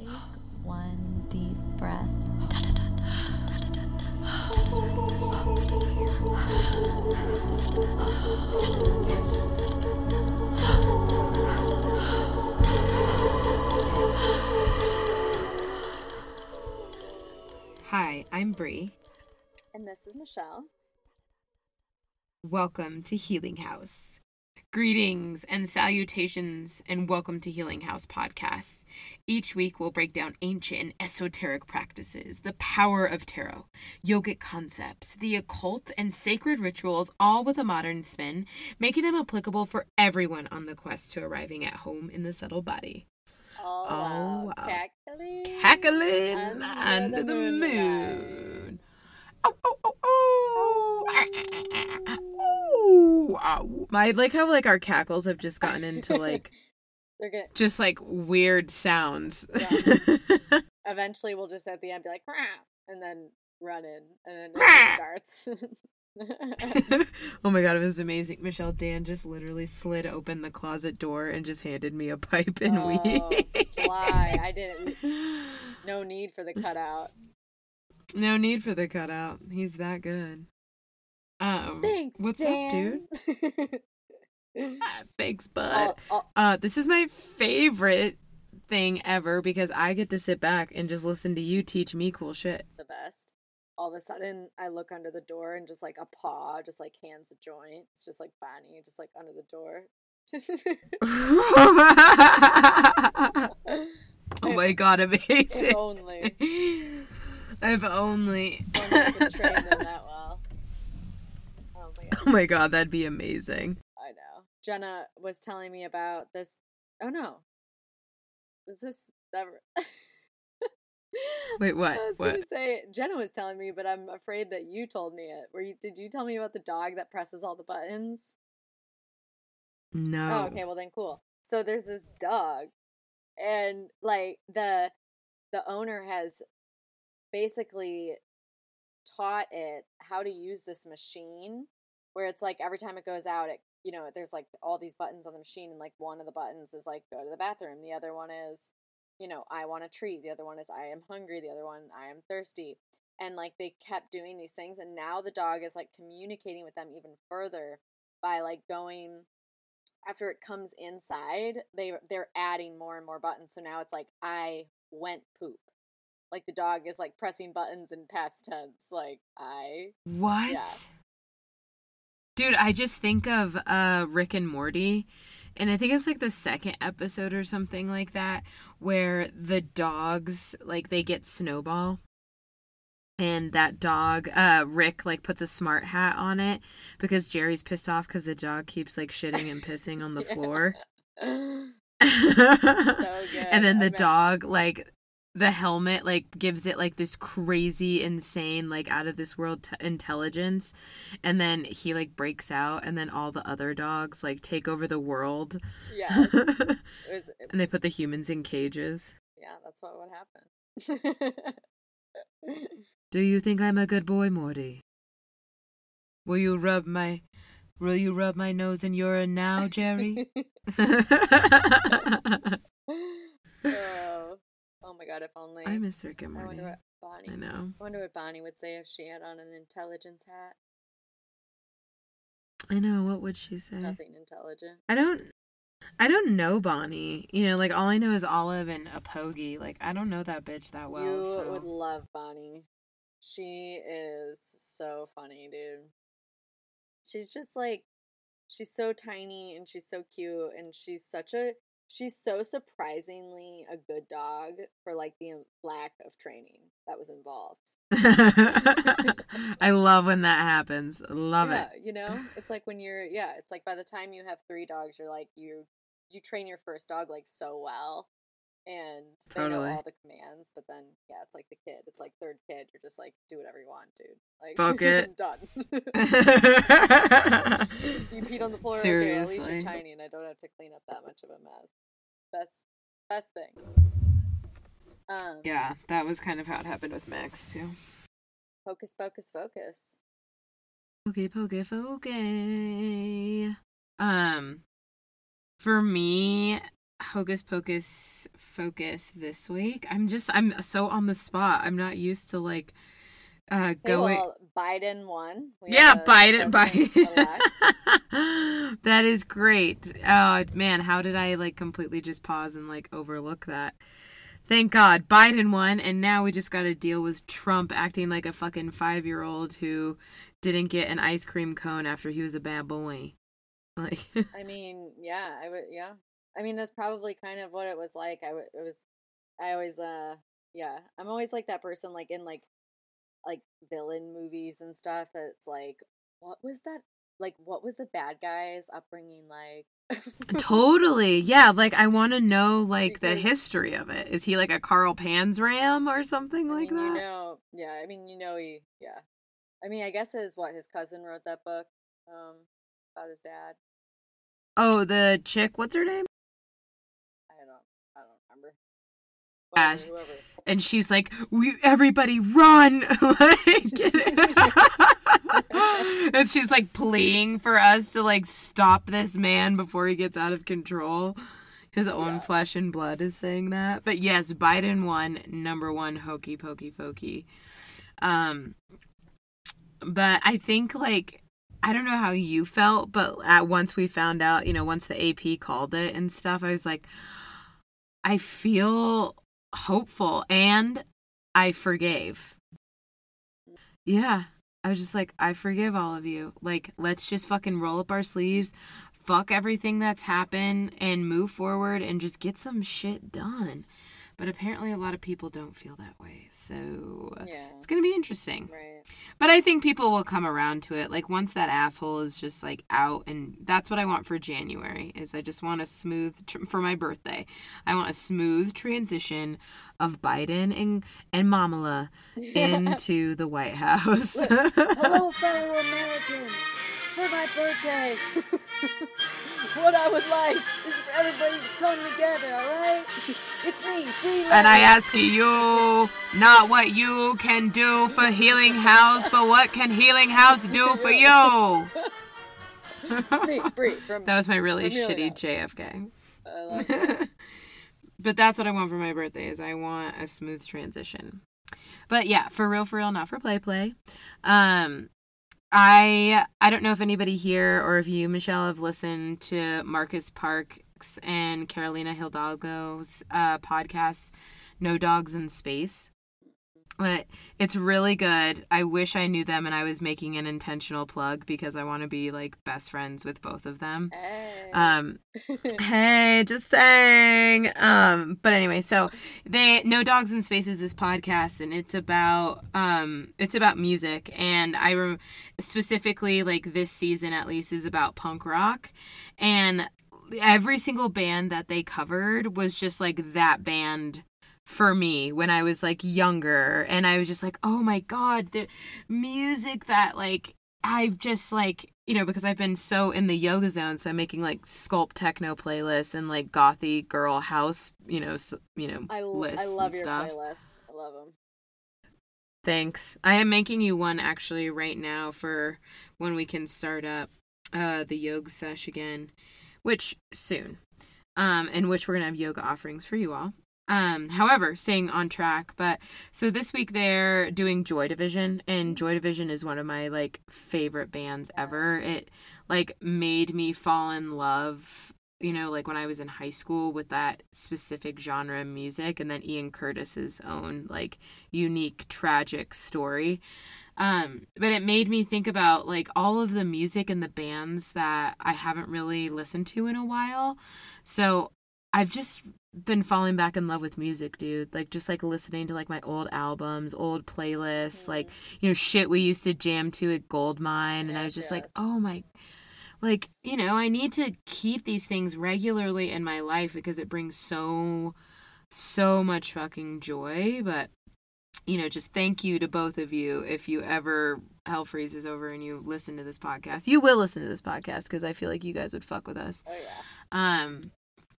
Take one deep breath. Hi, I'm Bree. And this is Michelle. Welcome to Healing House. Greetings and salutations, and welcome to Healing House Podcast. Each week, we'll break down ancient and esoteric practices, the power of tarot, yogic concepts, the occult, and sacred rituals, all with a modern spin, making them applicable for everyone on the quest to arriving at home in the subtle body. All Oh, wow. Cackling. Cackling under under, the the, moon. Oh, oh, oh, oh. Ow. I like how like our cackles have just gotten into like They're gonna just like weird sounds. eventually we'll just at the end be like and then run in and then it starts. oh my god, it was amazing. Michelle Dan just literally slid open the closet door and just handed me a pipe and oh, weed. sly. I didn't no need for the cutout. No need for the cutout. He's that good. Um, Thanks. what's up, dude? Ah, Thanks, bud. oh, Uh, this is my favorite thing ever because I get to sit back and just listen to you teach me cool shit. the best. All of a sudden, I look under the door and just like a paw, just like hands a joint. It's just like Bonnie, just like under the door. oh my god, amazing. I've only. If only I could train them that well. Oh my god, oh my god, that'd be amazing. I know. Jenna was telling me about this. Oh no, was this ever? Wait, what? I was What? gonna say Jenna was telling me, but I'm afraid that you told me it. Were you? Did you tell me about the dog that presses all the buttons? Oh, no. Oh, okay. Well, then cool. So there's this dog, and like the the owner has basically taught it how to use this machine, where it's like every time it goes out, it you know there's like all these buttons on the machine, and like one of the buttons is like go to the bathroom, the other one is you know I want a treat, the other one is I am hungry, the other one I am thirsty. And like they kept doing these things, and now the dog is like communicating with them even further by like going after it comes inside, they they're adding more and more buttons. So now it's like I went poop. Like the dog is like pressing buttons in past tense. Like I What? Yeah. Dude, I just think of uh Rick and Morty and I think it's like the second episode or something like that where the dogs like they get Snowball and that dog uh Rick like puts a smart hat on it because Jerry's pissed off cuz the dog keeps like shitting and pissing on the floor. good. and then I the dog like the helmet like gives it like this crazy insane like out of this world t- intelligence. And then he like breaks out and then all the other dogs like take over the world. Yeah, it was, and they put the humans in cages. Yeah, that's what would happen. do you think i'm a good boy morty? Will you rub my will you rub my nose in urine now jerry my god! If only i miss rick and I morty wonder what Bonnie. i know I wonder what Bonnie would say if she had on an intelligence hat. i know what would she say Nothing intelligent. I don't I don't know Bonnie. You know, like all I know is Olive and a Pogie. Like I don't know that bitch that well. you so would love Bonnie. She is so funny, dude. She's just like she's so tiny and she's so cute and she's such a she's so surprisingly a good dog for like the lack of training that was involved. I love when that happens. Love yeah, it. you know, it's like when you're yeah, it's like by the time you have three dogs, you're like you you train your first dog like so well, and they Totally. know all the commands. But then yeah, it's like the kid. It's like third kid. You're just like do whatever you want, dude. Like Fuck it. done. you peed on the floor. Okay, at least Seriously. you're tiny, and I don't have to clean up that much of a mess. Best best thing. Um, yeah, that was kind of how it happened with Max too. Focus, focus, focus. Okay, poke, okay. Um, for me, hocus pocus focus this week. I'm just I'm so on the spot. I'm not used to like uh going well, Biden won. We Yeah, Biden. Biden. that is great. Oh man, how did I like completely just pause and like overlook that? Thank God Biden won and now we just got to deal with Trump acting like a fucking 5-year-old who didn't get an ice cream cone after he was a bad boy. Like I mean, yeah, I would, yeah. I mean, that's probably kind of what it was like. I w- it was, I always, uh, yeah, I'm always like that person, like in like, like villain movies and stuff. That's like, what was that? Like, what was the bad guy's upbringing like? totally. Yeah, like I want to know like the history of it. Is he like a Carl Panzram or something I like mean, that? you know, yeah. I mean, you know, he, yeah. I mean, I guess his what his cousin wrote that book, um, about his dad. Oh, the chick, what's her name? I don't, I don't remember. Yeah, and she's like, "We everybody run!" like, and she's like pleading for us to like stop this man before he gets out of control. His own Yeah. flesh and blood is saying that. But yes, Biden won number one hokey pokey pokey. Um, but I think like I don't know how you felt, but at once we found out, you know, once the AP called it and stuff, I was like, I feel hopeful and I forgave. Yeah. I was just like, I forgive all of you. Like, let's just fucking roll up our sleeves, fuck everything that's happened, and move forward and just get some shit done. But apparently, a lot of people don't feel that way. So Yeah. it's going to be interesting. Right. But I think people will come around to it. Like once that asshole is just like out, and that's what I want for January. Is I just want a smooth tr- for my birthday. I want a smooth transition of Biden and and Mamala into the White House. Hello, fellow Americans. For my birthday, what I would like is for everybody to come together. All right? It's me, Free and I ask you not what you can do for Healing House, but what can Healing House do for you? Free, free from. That was my really shitty. JFK. I but that's what I want for my birthday is I want a smooth transition. But yeah, for real, for real, not for play, play. Um, I I don't know if anybody here or if you, Michelle, have listened to Marcus Parks and Carolina Hidalgo's uh, podcast, No Dogs in Space. But it's really good. I wish I knew them and I was making an intentional plug because I want to be like best friends with both of them. Hey. Um, hey, just saying. Um, but anyway, so they No Dogs in Space is this podcast, and it's about um, it's about music, and I rem- specifically like this season at least is about punk rock, and every single band that they covered was just like that band for me when I was like younger and I was just like oh my god the music that like I've just like you know because I've been so in the yoga zone so I'm making like sculpt techno playlists and like gothy girl house you know you know I, l- lists I love and your stuff playlists. I love them. Thanks. I am making you one actually right now for when we can start up uh the yoga sesh again, which soon. Um in which we're going to have yoga offerings for you all. Um however, staying on track, but so this week they're doing Joy Division and Joy Division is one of my like favorite bands ever. It like made me fall in love you know, like when I was in high school with that specific genre of music, and then Ian Curtis's own like unique tragic story. Um, but it made me think about like all of the music and the bands that I haven't really listened to in a while. So I've just been falling back in love with music, dude. Like just like listening to like my old albums, old playlists, like you know shit we used to jam to at Goldmine, and I was just like, oh my like you know i need to keep these things regularly in my life because it brings so so much fucking joy but you know just thank you to both of you if you ever hell freezes over and you listen to this podcast you will listen to this podcast because i feel like you guys would fuck with us Oh yeah. um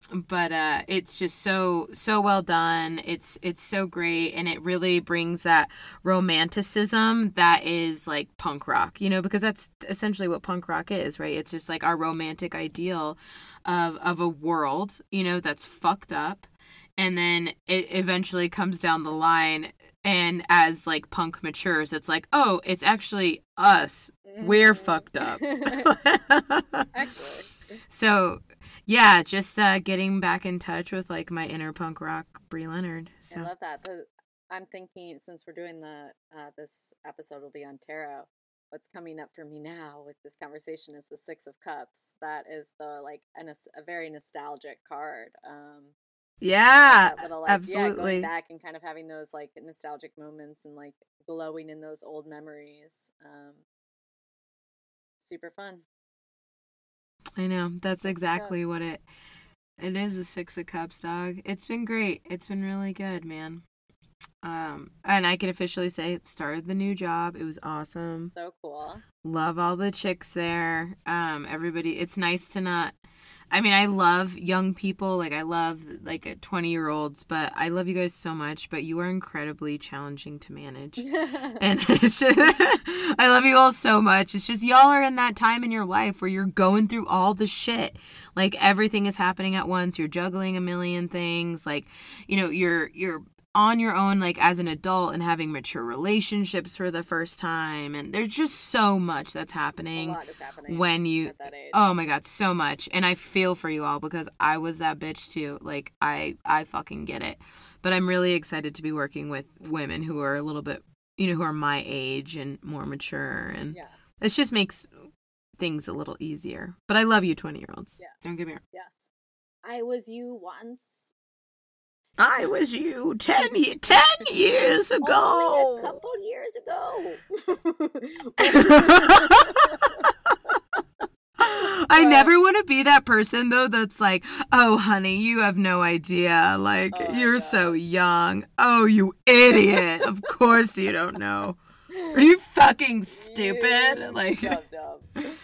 but uh it's just so so well done it's it's so great and it really brings that romanticism that is like punk rock you know because that's essentially what punk rock is right it's just like our romantic ideal of of a world you know that's fucked up and then it eventually comes down the line and as like punk matures it's like oh it's actually us we're Mhm. fucked up Actually. so yeah just uh getting back in touch with like my inner punk rock Bree leonard I love that. The, I'm thinking since we're doing the uh, this episode will be on tarot. What's coming up for me now with this conversation is the Six of Cups. That is the like a, a very nostalgic card. Um, yeah little, like, Yeah, absolutely. going back and kind of having those like nostalgic moments and like glowing in those old memories. Um, super fun. I know that's exactly Cups. what it it is a six of cups dog. It's been great. It's been really good man um and i can officially say started the new job. It was awesome. So cool. love all the chicks there. Um everybody it's nice to not i mean i love young people. Like i love like 20 year olds but i love you guys so much but you are incredibly challenging to manage. And it's just i love you all so much. It's just y'all are in that time in your life where you're going through all the shit. Like everything is happening at once. You're juggling a million things. Like you know you're you're on your own like as an adult and having mature relationships for the first time and there's just so much that's a happening lot is happening when you at that age. oh my god so much and i feel for you all because i was that bitch too like i i fucking get it but i'm really excited to be working with women who are a little bit you know who are my age and more mature and Yeah. it just makes things a little easier but i love you 20 year olds Yeah. don't get me wrong Yes. I was you once. I was you 10, ye- 10 years Only ago a couple years ago. I never want to be that person though that's like, "Oh honey, you have no idea. Like Oh, you're God. so young. Oh, you idiot. of course you don't know. Are you fucking stupid?" You Like dumb dumb.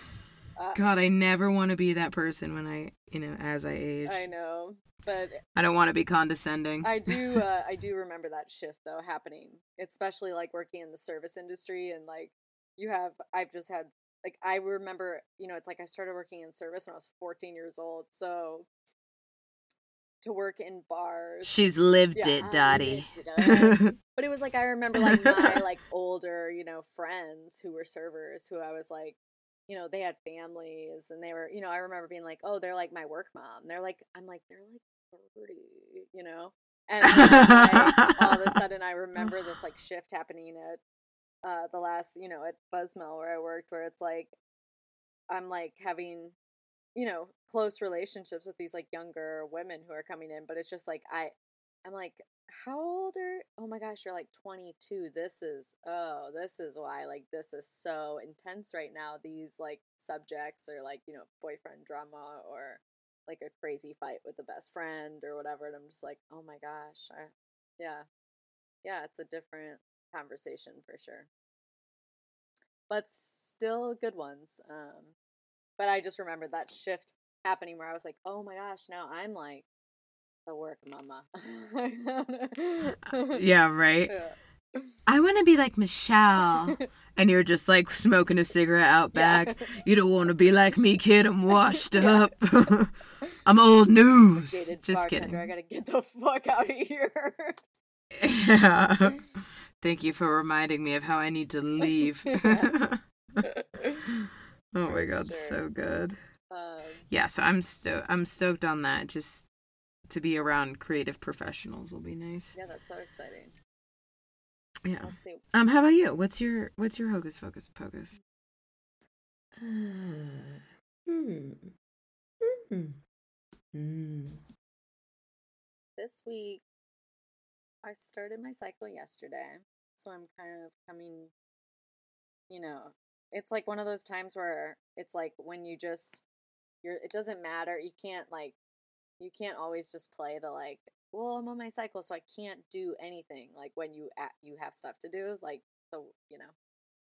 Uh, God, I never want to be that person when I, you know, as I age. I know, but I don't want to be condescending. I do. Uh, I do remember that shift though happening, especially like working in the service industry and like you have. I've just had like I remember. You know, it's like I started working in service when I was 14 years old, so to work in bars. She's lived Yeah, it, Dottie. lived it. But it was like I remember like my like older, you know, friends who were servers who I was like, you know, they had families and they were, you know, I remember being like, oh, they're like my work mom. They're like, I'm like, they're like 30, you know? And all of a sudden I remember this like shift happening at uh the last, you know, at Buzzmill where I worked where it's like I'm like having you know, close relationships with these like younger women who are coming in, but it's just like I I'm like, how old are oh my gosh, you're like 22. This is oh, this is why like this is so intense right now. These like subjects or like, you know, boyfriend drama or like a crazy fight with a best friend or whatever. And I'm just like, oh my gosh. I, yeah. Yeah, it's a different conversation for sure. But still good ones. Um but I just remember that shift happening where I was like, oh my gosh, now I'm like the work mama. yeah, right. Yeah. I want to be like Michelle. And you're just like smoking a cigarette out Yeah. back. You don't want to be like me, kid. I'm washed up. I'm old news. Just kidding. I gotta get the fuck out of here. Yeah. Thank you for reminding me of how I need to leave. oh my god, Sure. so good. um, Yeah, so I'm sto- I'm stoked on that. Just to be around creative professionals will be nice. yeah, that's so exciting. Yeah. Um, how about you? What's your what's your hocus focus pocus? Hmm. Hmm. Hmm. This week, I started my cycle yesterday, so I'm kind of coming. You know, it's like one of those times where it's like when you just you're. It doesn't matter. You can't like. You can't always just play the like. Well, I'm on my cycle, so I can't do anything. Like when you at you have stuff to do, like so you know,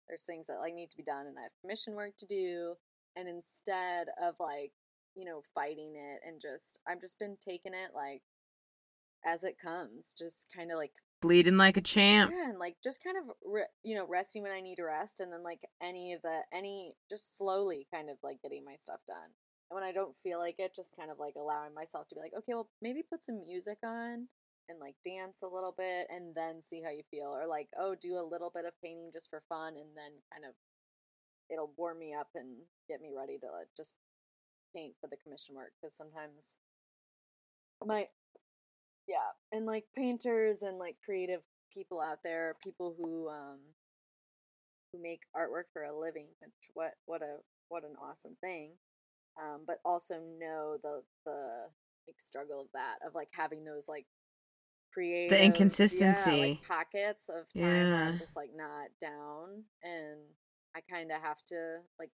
there's things that like need to be done, and I have commission work to do. And instead of like you know, fighting it and just I've just been taking it like as it comes, just kind of like Bleeding like a champ. yeah, and like just kind of re- you know resting when I need to rest, and then like any of the any just slowly kind of like getting my stuff done. And when I don't feel like it, just kind of like allowing myself to be like, okay, well maybe put some music on and like dance a little bit, and then see how you feel, or like oh do a little bit of painting just for fun, and then kind of it'll warm me up and get me ready to like, just paint for the commission work. Because sometimes my yeah and like painters and like creative people out there people who um who make artwork for a living which what what a what an awesome thing um but also know the the like struggle of that of like having those like creative the inconsistency. like pockets of time Yeah. I'm just like not down and I kind of have to like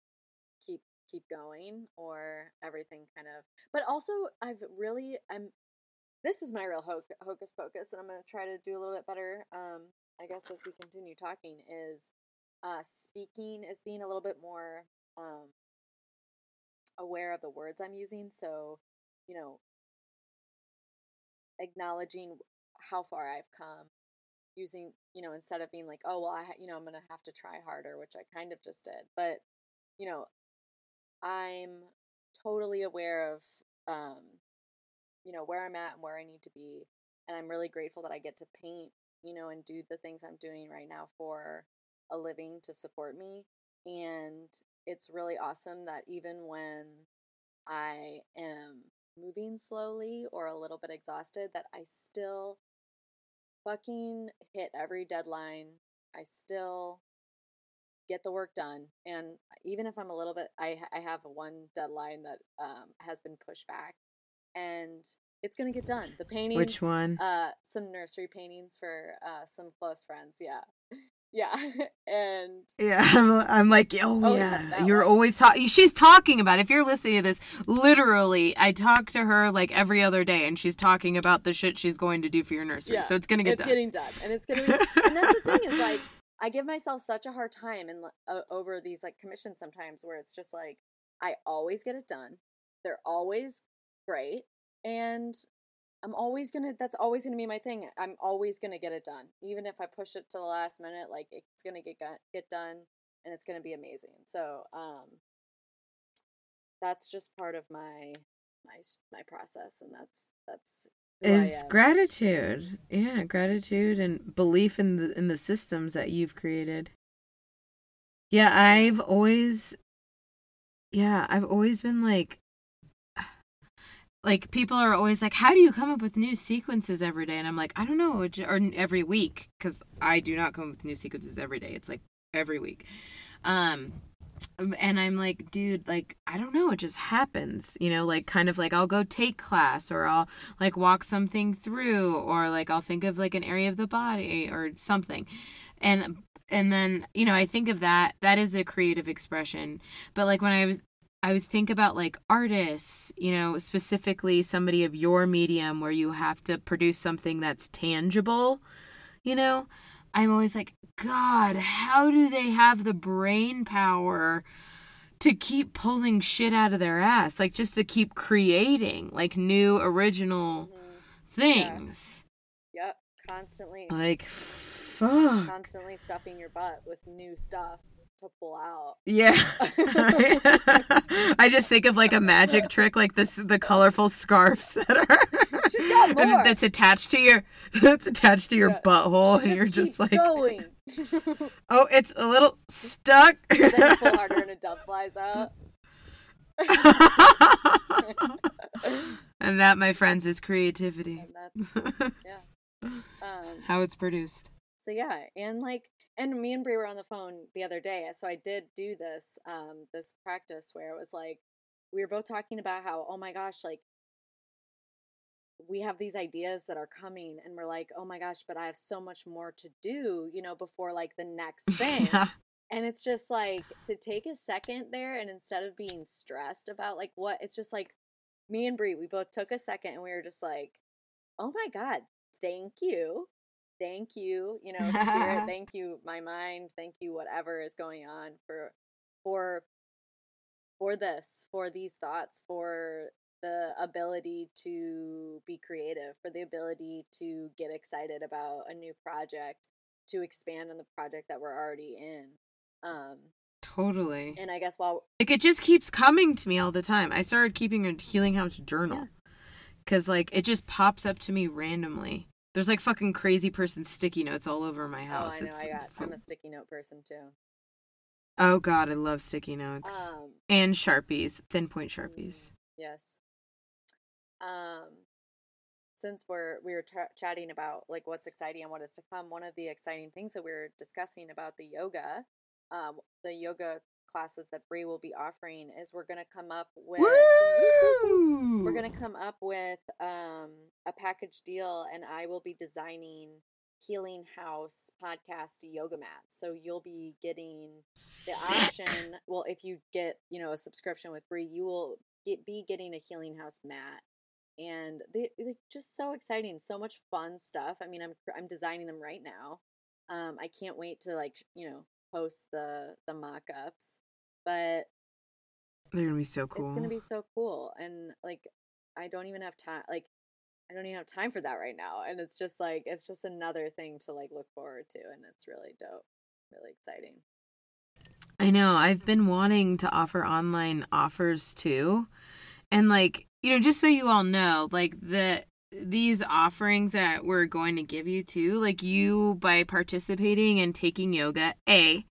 keep keep going or everything kind of but also I've really I'm this is my real ho- hocus pocus and I'm going to try to do a little bit better um I guess as we continue talking is uh speaking is being a little bit more um aware of the words I'm using so you know acknowledging how far I've come using you know instead of being like oh well I you know I'm going to have to try harder which I kind of just did but you know I'm totally aware of um you know where I'm at and where I need to be and I'm really grateful that I get to paint you know and do the things I'm doing right now for a living to support me and it's really awesome that even when I am moving slowly or a little bit exhausted that I still fucking hit every deadline. I still get the work done and even if I'm a little bit I I have one deadline that um has been pushed back and it's going to get done. The painting Which one? uh some nursery paintings for uh some close friends. Yeah. Yeah. and Yeah, I'm, I'm like, oh, Oh, yeah, yeah, you're one. always talking. She's talking about. If you're listening to this, literally, I talk to her like every other day, and she's talking about the shit she's going to do for your nursery. Yeah, so it's gonna get it's done. getting done and it's gonna be and that's the thing is like i give myself such a hard time and uh, over these like commissions sometimes where it's just like i always get it done they're always great and i'm always gonna that's always gonna be my thing i'm always gonna get it done even if i push it to the last minute like it's gonna get get done and it's gonna be amazing so um that's just part of my my my process and that's that's Is gratitude, yeah, gratitude and belief in the in the systems that you've created. Yeah, I've always, yeah, I've always been like, like people are always like, how do you come up with new sequences every day? And I'm like, I don't know, or every week, because I do not come up with new sequences every day. It's like every week. Um, and I'm like, dude, like, I don't know, it just happens, you know, like kind of like I'll go take class or I'll like walk something through or like I'll think of like an area of the body or something. And and then, you know, I think of that that is a creative expression. But like when I was I was think about like artists, you know, specifically somebody of your medium where you have to produce something that's tangible, you know, I'm always like, God, how do they have the brain power to keep pulling shit out of their ass? Like just to keep creating like new original Mhm. things. Yep, constantly, Like fuck. constantly stuffing your butt with new stuff to pull out. Yeah. I just think of like a magic trick like this the colorful scarves that are She's got more. that's attached to your that's attached to your Yeah. butthole and you're just like going. oh it's a little stuck. then you pull harder and a dove flies out. and that my friends is creativity. And that's yeah. Um, How it's produced. so yeah, and like, and me and Brie were on the phone the other day, so I did do this, um, this practice where it was like we were both talking about how, oh my gosh, like we have these ideas that are coming, and we're like, oh my gosh, but I have so much more to do, you know, before like the next thing. yeah. And it's just like to take a second there and instead of being stressed about like what it's just like me and Brie, we both took a second and we were just like, Oh my God, thank you. Thank you, you know, spirit, thank you, my mind, thank you, whatever is going on for for for this, for these thoughts, for the ability to be creative, for the ability to get excited about a new project, to expand on the project that we're already in. Um, Totally. and I guess while Like it just keeps coming to me all the time. I started keeping a healing house journal because like it just pops up to me randomly. There's like fucking crazy person sticky notes all over my house. oh, house. I know It's I got I'm a sticky note person too. oh god, I love sticky notes Um, and sharpies, thin point sharpies. Mm, Yes. Um, since we're we were chatting about like what's exciting and what is to come, one of the exciting things that we were discussing about the yoga, um, the yoga classes that Bree will be offering is we're gonna come up with Woo! we're gonna come up with um a package deal, and I will be designing Healing House podcast yoga mats. So you'll be getting the option well if you get you know a subscription with Bree, you will get be getting a healing house mat and they they just so exciting so much fun stuff i mean i'm i'm designing them right now um i can't wait to like you know post the the mock-ups but They're gonna be so cool. it's gonna be so cool and like i don't even have time like i don't even have time for that right now and it's just like it's just another thing to like look forward to and it's really dope really exciting I know. I've been wanting to offer online offers too. And like, you know, just so you all know, like the these offerings that we're going to give you too, like you by participating and taking yoga, A,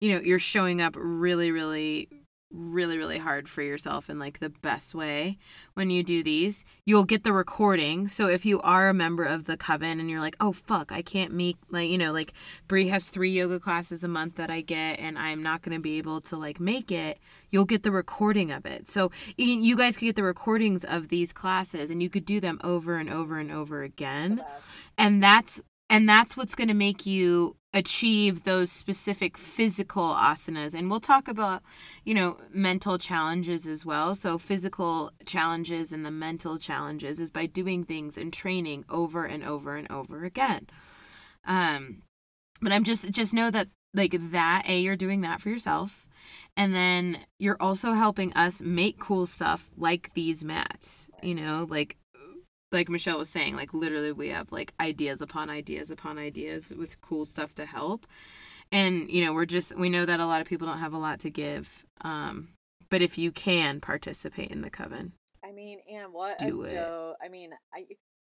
you know, you're showing up really really really really hard for yourself in like the best way when you do these you'll get the recording so if you are a member of the coven and you're like oh fuck i can't make like you know like Bree has three yoga classes a month that I get, and I'm not going to be able to like make it. You'll get the recording of it. So you guys could get the recordings of these classes, and you could do them over and over and over again. And that's and that's what's going to make you achieve those specific physical asanas. And we'll talk about you know mental challenges as well. So physical challenges and the mental challenges is by doing things and training over and over and over again. Um, but i'm just just know that like that a you're doing that for yourself and then you're also helping us make cool stuff like these mats you know like like michelle was saying like literally we have like ideas upon ideas upon ideas with cool stuff to help and you know we're just we know that a lot of people don't have a lot to give um but if you can participate in the coven I mean, and what Do it. I mean, I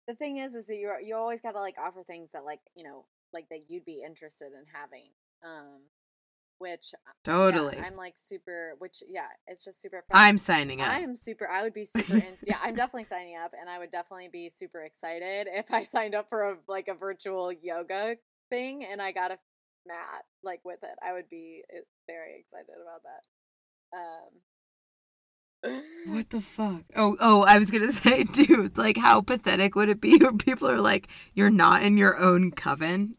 the thing is, is that you're you always got to like offer things that like you know like that you'd be interested in having. Um, which uh, yeah, totally I'm like super. Which yeah, it's just super. Fun. i'm signing up I am super. I would be super. In, yeah, I'm definitely signing up, and I would definitely be super excited if I signed up for a like a virtual yoga thing and I got a mat like with it. I would be uh, very excited about that. Um. What the fuck? Oh, oh, I was gonna say, dude, like, how pathetic would it be when people are like, "You're not in your own coven"?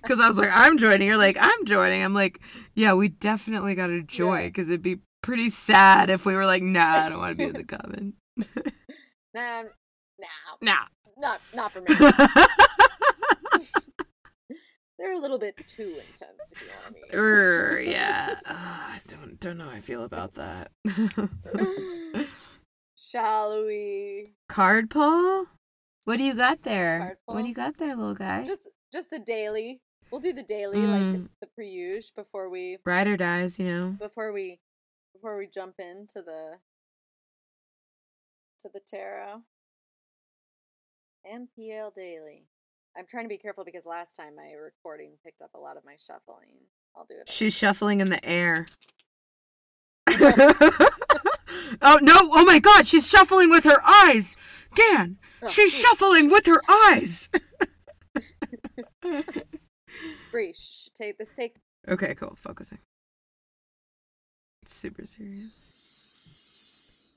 Because I was like, "I'm joining." You're like, "I'm joining." I'm like, "Yeah, we definitely got to join." Yeah. Because it'd be pretty sad if we were like, "Nah, I don't want to be in the coven." Nah, nah, nah. not not for me. They're a little bit too intense, if you know what I mean. Err, yeah. I don't don't know how I feel about that. Shall we? Card pull? What do you got there? Card What do you got there, little guy? Just just the daily. We'll do the daily, Mm. like the pre-use before we Ride or dies, you know. before we before we jump into the to the tarot. MPL daily. I'm trying to be careful because last time my recording picked up a lot of my shuffling. I'll do it. She's shuffling in the air. oh no! Oh my God! She's shuffling with her eyes. Dan, Oh, she's shuffling with her eyes. Bree, shh, take this. Take okay, cool. Focusing. It's super serious.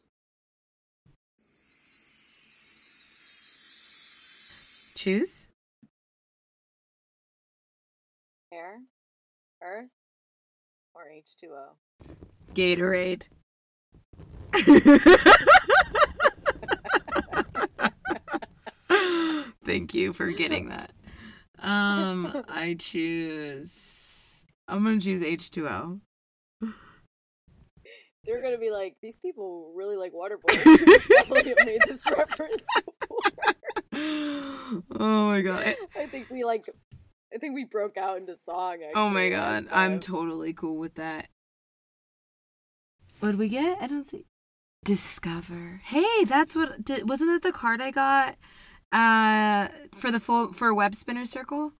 Choose. air, earth, or H2O. Gatorade. Thank you for getting that. Um, I choose. I'm gonna choose H2O. They're gonna be like, these people really like water boys. Definitely have made this reference before. oh my god. I think we like. I think we broke out into song. Actually, Oh my god. I'm totally cool with that. What did we get? I don't see. Discover. Hey, that's what did, wasn't that the card I got uh for the full for web spinner circle?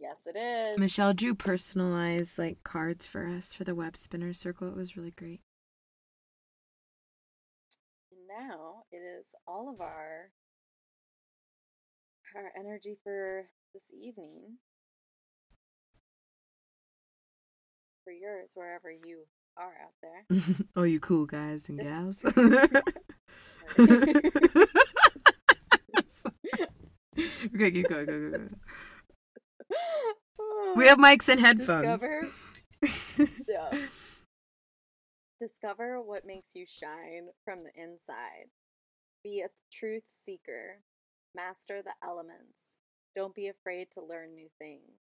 yes, it is. Michelle drew personalized like cards for us for the web spinner circle. It was really great. Now it is all of our our energy for this evening. For yours, wherever you are out there. oh, you cool guys and Just- gals. okay, keep going, go, go, go. We have mics and headphones. Discover, yeah. Discover what makes you shine from the inside. Be a truth seeker. Master the elements. Don't be afraid to learn new things.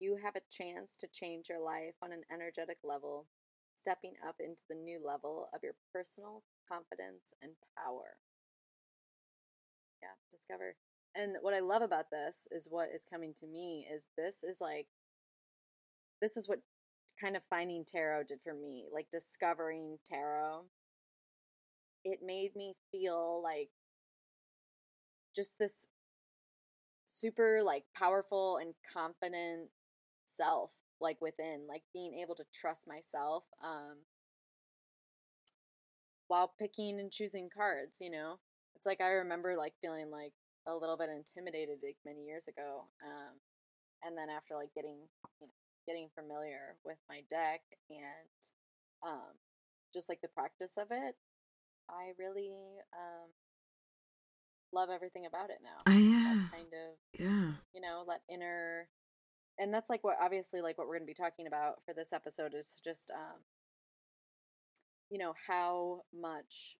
You have a chance to change your life on an energetic level, stepping up into the new level of your personal confidence and power. Yeah, discover. And what I love about this is what is coming to me is this is like this is what kind of finding tarot did for me, like discovering tarot. It made me feel like just this super like powerful and confident self like within like being able to trust myself um while picking and choosing cards you know it's like i remember like feeling like a little bit intimidated like many years ago um and then after like getting you know getting familiar with my deck and um just like the practice of it i really um love everything about it now Oh, yeah. that kind of Yeah. you know that inner and that's like what obviously like what we're going to be talking about for this episode is just um you know how much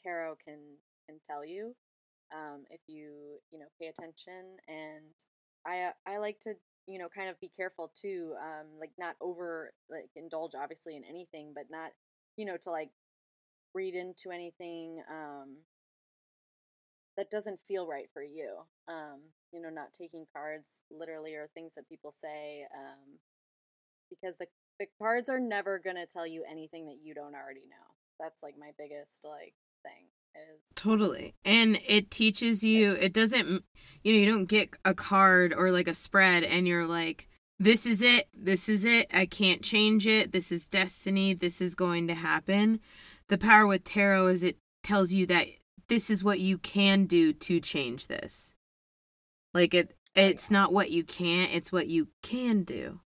tarot can can tell you um if you you know pay attention and i i like to you know kind of be careful too um like not over like indulge obviously in anything but not you know to like read into anything um that doesn't feel right for you. Um, you know, not taking cards literally or things that people say, um, because the the cards are never gonna tell you anything that you don't already know. That's like my biggest like thing is Totally. And it teaches you, it doesn't, you know, you don't get a card or like a spread and you're like, this is it. This is it. I can't change it. This is destiny. This is going to happen. The power with tarot is it tells you that this is what you can do to change this. Like it it's not what you can't, it's what you can do.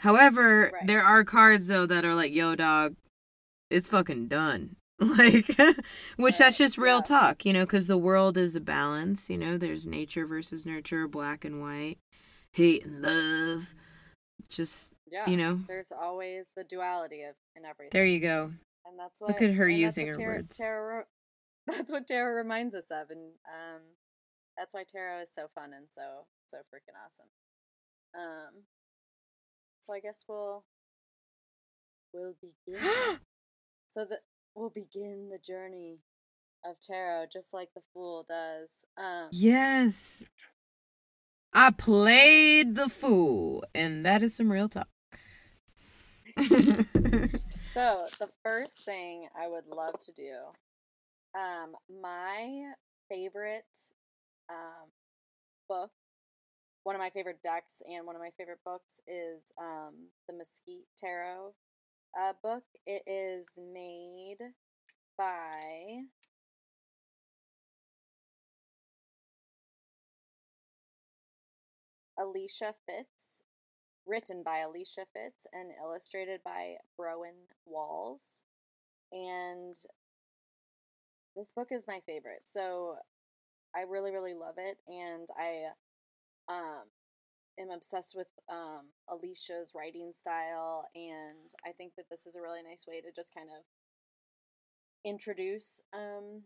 However, Right. there are cards though that are like, yo dog, it's fucking done. Like which that's just real talk, you know, cuz the world is a balance, you know, there's nature versus nurture, black and white, hate and love. Just, yeah. you know, There's always the duality of in everything. there you go. and that's what Look at her using her tarot, words. Tarot, that's what tarot reminds us of, and um, that's why tarot is so fun and so so freaking awesome. Um, so I guess we'll we'll begin. so that we'll begin the journey of tarot, just like the fool does. Um, Yes. I played the fool, and that is some real talk. So the first thing I would love to do, um, my favorite um, book, one of my favorite decks, and one of my favorite books is um, the Mesquite Tarot uh, book. It is made by Alicia Fitz, written by Alicia Fitz and illustrated by Browen Walls. And this book is my favorite. So I really, really love it. And I um, am obsessed with um, Alicia's writing style. And I think that this is a really nice way to just kind of introduce um,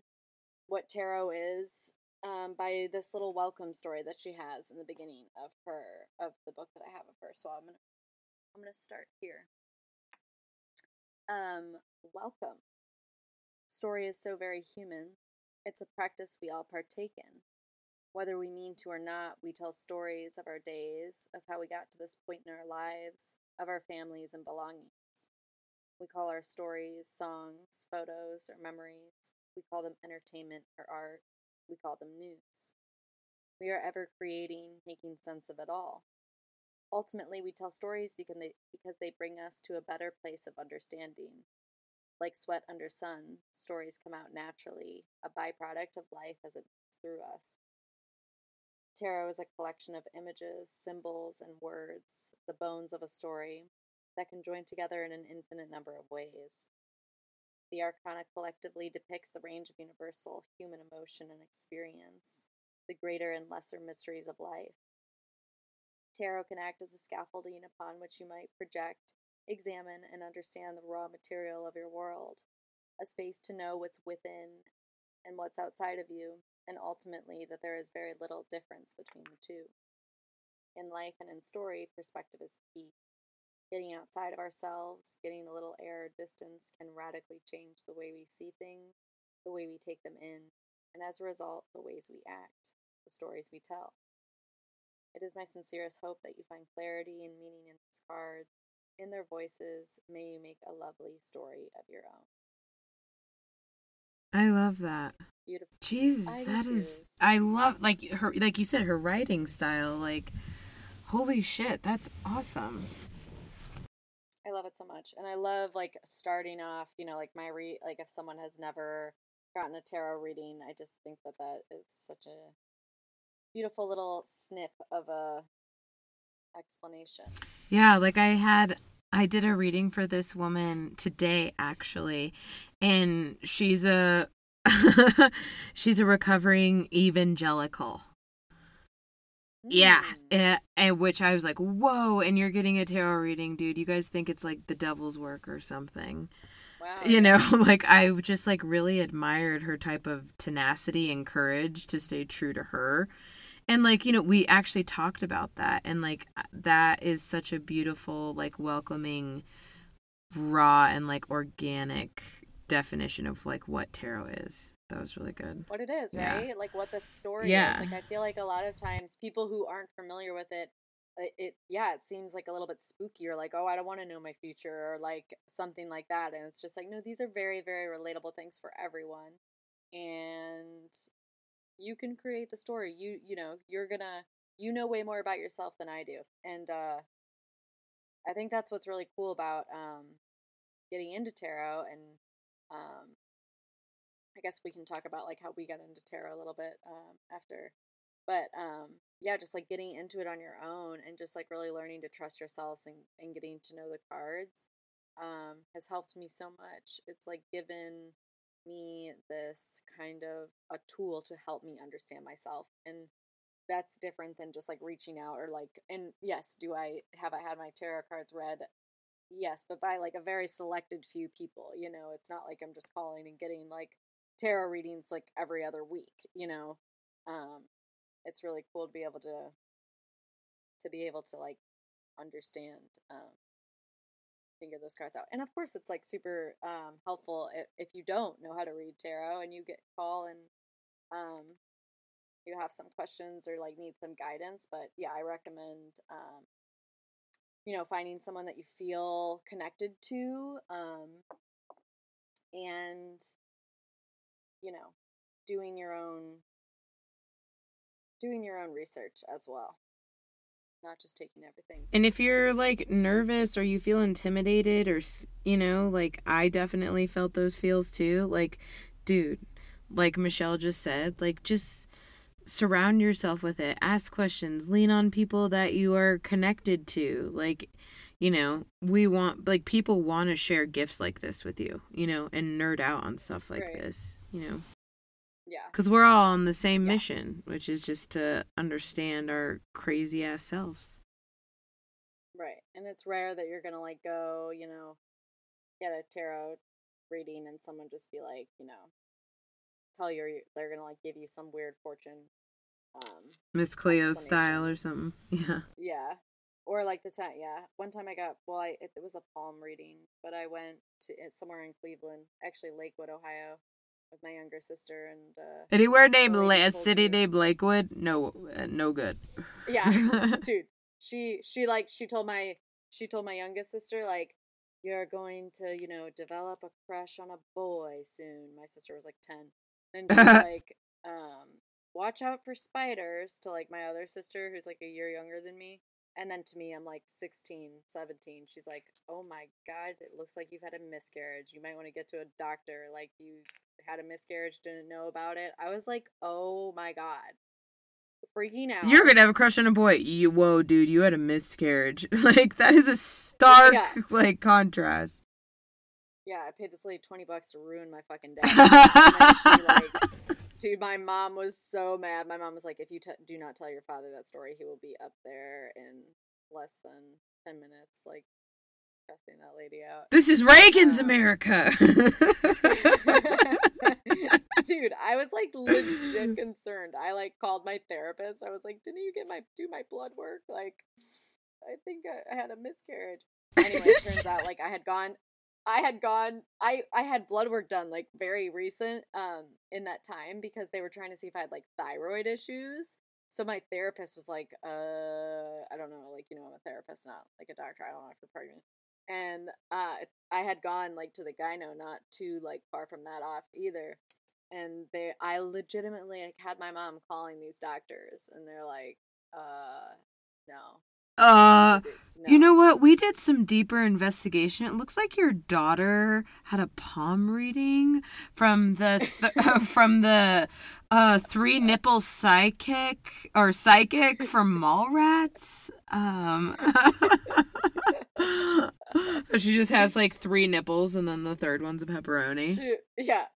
what tarot is um, by this little welcome story that she has in the beginning of her of the book that I have of her. So I'm gonna I'm gonna start here. Um, welcome. Story is so very human. It's a practice we all partake in. Whether we mean to or not, we tell stories of our days, of how we got to this point in our lives, of our families and belongings. We call our stories songs, photos, or memories. We call them entertainment or art. We call them news. We are ever creating, making sense of it all. Ultimately, we tell stories because they, because they bring us to a better place of understanding. Like sweat under sun, stories come out naturally, a byproduct of life as it moves through us. Tarot is a collection of images, symbols, and words, the bones of a story, that can join together in an infinite number of ways. The arcana collectively depicts the range of universal human emotion and experience, the greater and lesser mysteries of life. Tarot can act as a scaffolding upon which you might project, examine, and understand the raw material of your world, a space to know what's within and what's outside of you, and ultimately that there is very little difference between the two. In life and in story, perspective is key. Getting outside of ourselves, getting a little air or distance can radically change the way we see things, the way we take them in, and as a result, the ways we act, the stories we tell. It is my sincerest hope that you find clarity and meaning in these cards. In their voices, may you make a lovely story of your own. I love that. Beautiful. Jesus, that is I love like her like you said her writing style like holy shit, that's awesome. I love it so much. And I love like starting off, you know, like my re like if someone has never gotten a tarot reading, I just think that that is such a beautiful little snip of a explanation. Yeah, like I had I did a reading for this woman today actually and she's a she's a recovering evangelical. Yeah, Mm. eh, and which I was like, "Whoa!" And you're getting a tarot reading, dude. You guys think it's like the devil's work or something? Wow. you know like i just like really admired her type of tenacity and courage to stay true to her and like you know we actually talked about that and like that is such a beautiful like welcoming raw and like organic definition of like what tarot is that was really good what it is, Yeah. right? Like what the story Yeah. is. Like I feel like a lot of times people who aren't familiar with it, uh, it yeah, it seems like a little bit spooky or like, oh, I don't want to know my future or like something like that. And it's just like, no, these are very, very relatable things for everyone. And you can create the story. You you know, you're gonna you know way more about yourself than I do. And uh I think that's what's really cool about um getting into tarot and um I guess we can talk about like how we got into tarot a little bit um, after. But um, yeah, just like getting into it on your own and just like really learning to trust yourselves and, and getting to know the cards um, has helped me so much. It's like given me this kind of a tool to help me understand myself. And that's different than just like reaching out or like, and yes, do I have I had my tarot cards read? Yes, but by like a very selected few people, you know, it's not like I'm just calling and getting like tarot readings like every other week you know? Um it's really cool to be able to to be able to like understand um figure those cards out and of course it's like super um helpful if, if you don't know how to read tarot and you get call and um you have some questions or like need some guidance but yeah i recommend um you know finding someone that you feel connected to um and you know, doing your own doing your own research as well. Not just taking everything. And if you're like nervous or you feel intimidated or you know, like I definitely felt those feels too. Like, dude, like Michelle just said, like just surround yourself with it. Ask questions, lean on people that you are connected to. Like, you know, we want like people want to share gifts like this with you, you know, and nerd out on stuff like Right. this, you know. Yeah. Cuz we're all on the same Yeah. mission, which is just to understand our crazy ass selves. Right. And it's rare that you're gonna like go, you know, get a tarot reading and someone just be like, you know, tell you they're gonna like give you some weird fortune. Um Miss Cleo style or something. Yeah. yeah. or like the time, yeah. One time I got well, I it, it was a palm reading, but I went to it's somewhere in Cleveland, actually Lakewood, Ohio, with my younger sister and uh, Anywhere named La- a city me- named Lakewood, no, uh, no good. yeah, dude. She she like she told my she told my youngest sister like you're going to you know develop a crush on a boy soon. My sister was like ten, and she's like um watch out for spiders to like my other sister who's like a year younger than me. And then to me, I'm like 16, 17. She's like, oh my God, it looks like you've had a miscarriage. You might want to get to a doctor. Like, you had a miscarriage, didn't know about it. I was like, oh my God. Freaking out. You're gonna have a crush on a boy. You, whoa, dude, you had a miscarriage. like that is a stark Yeah. like contrast. Yeah, I paid this lady 20 bucks to ruin my fucking day. and then she, like, dude, my mom was so mad. My mom was like, if you t- do not tell your father that story, he will be up there in less than 10 minutes, like, cussing that lady out. this is Reagan's Um, America. Dude, I was like legit concerned. I like called my therapist. I was like, "Didn't you get my do my blood work? Like, I think I, I had a miscarriage." Anyway, it turns out like I had gone, I had gone, I I had blood work done like very recent, um, in that time because they were trying to see if I had like thyroid issues. So my therapist was like, "Uh, I don't know, like you know, I'm a therapist, not like a doctor. I don't know if you're pregnant." And uh, I had gone like to the gyno, not too like far from that off either and they i legitimately like had my mom calling these doctors and they're like uh no, uh no. You know what? We did some deeper investigation. It looks like your daughter had a palm reading from the th- from the uh three nipple psychic or psychic from Mallrats. Um She just has like three nipples and then the third one's a pepperoni. yeah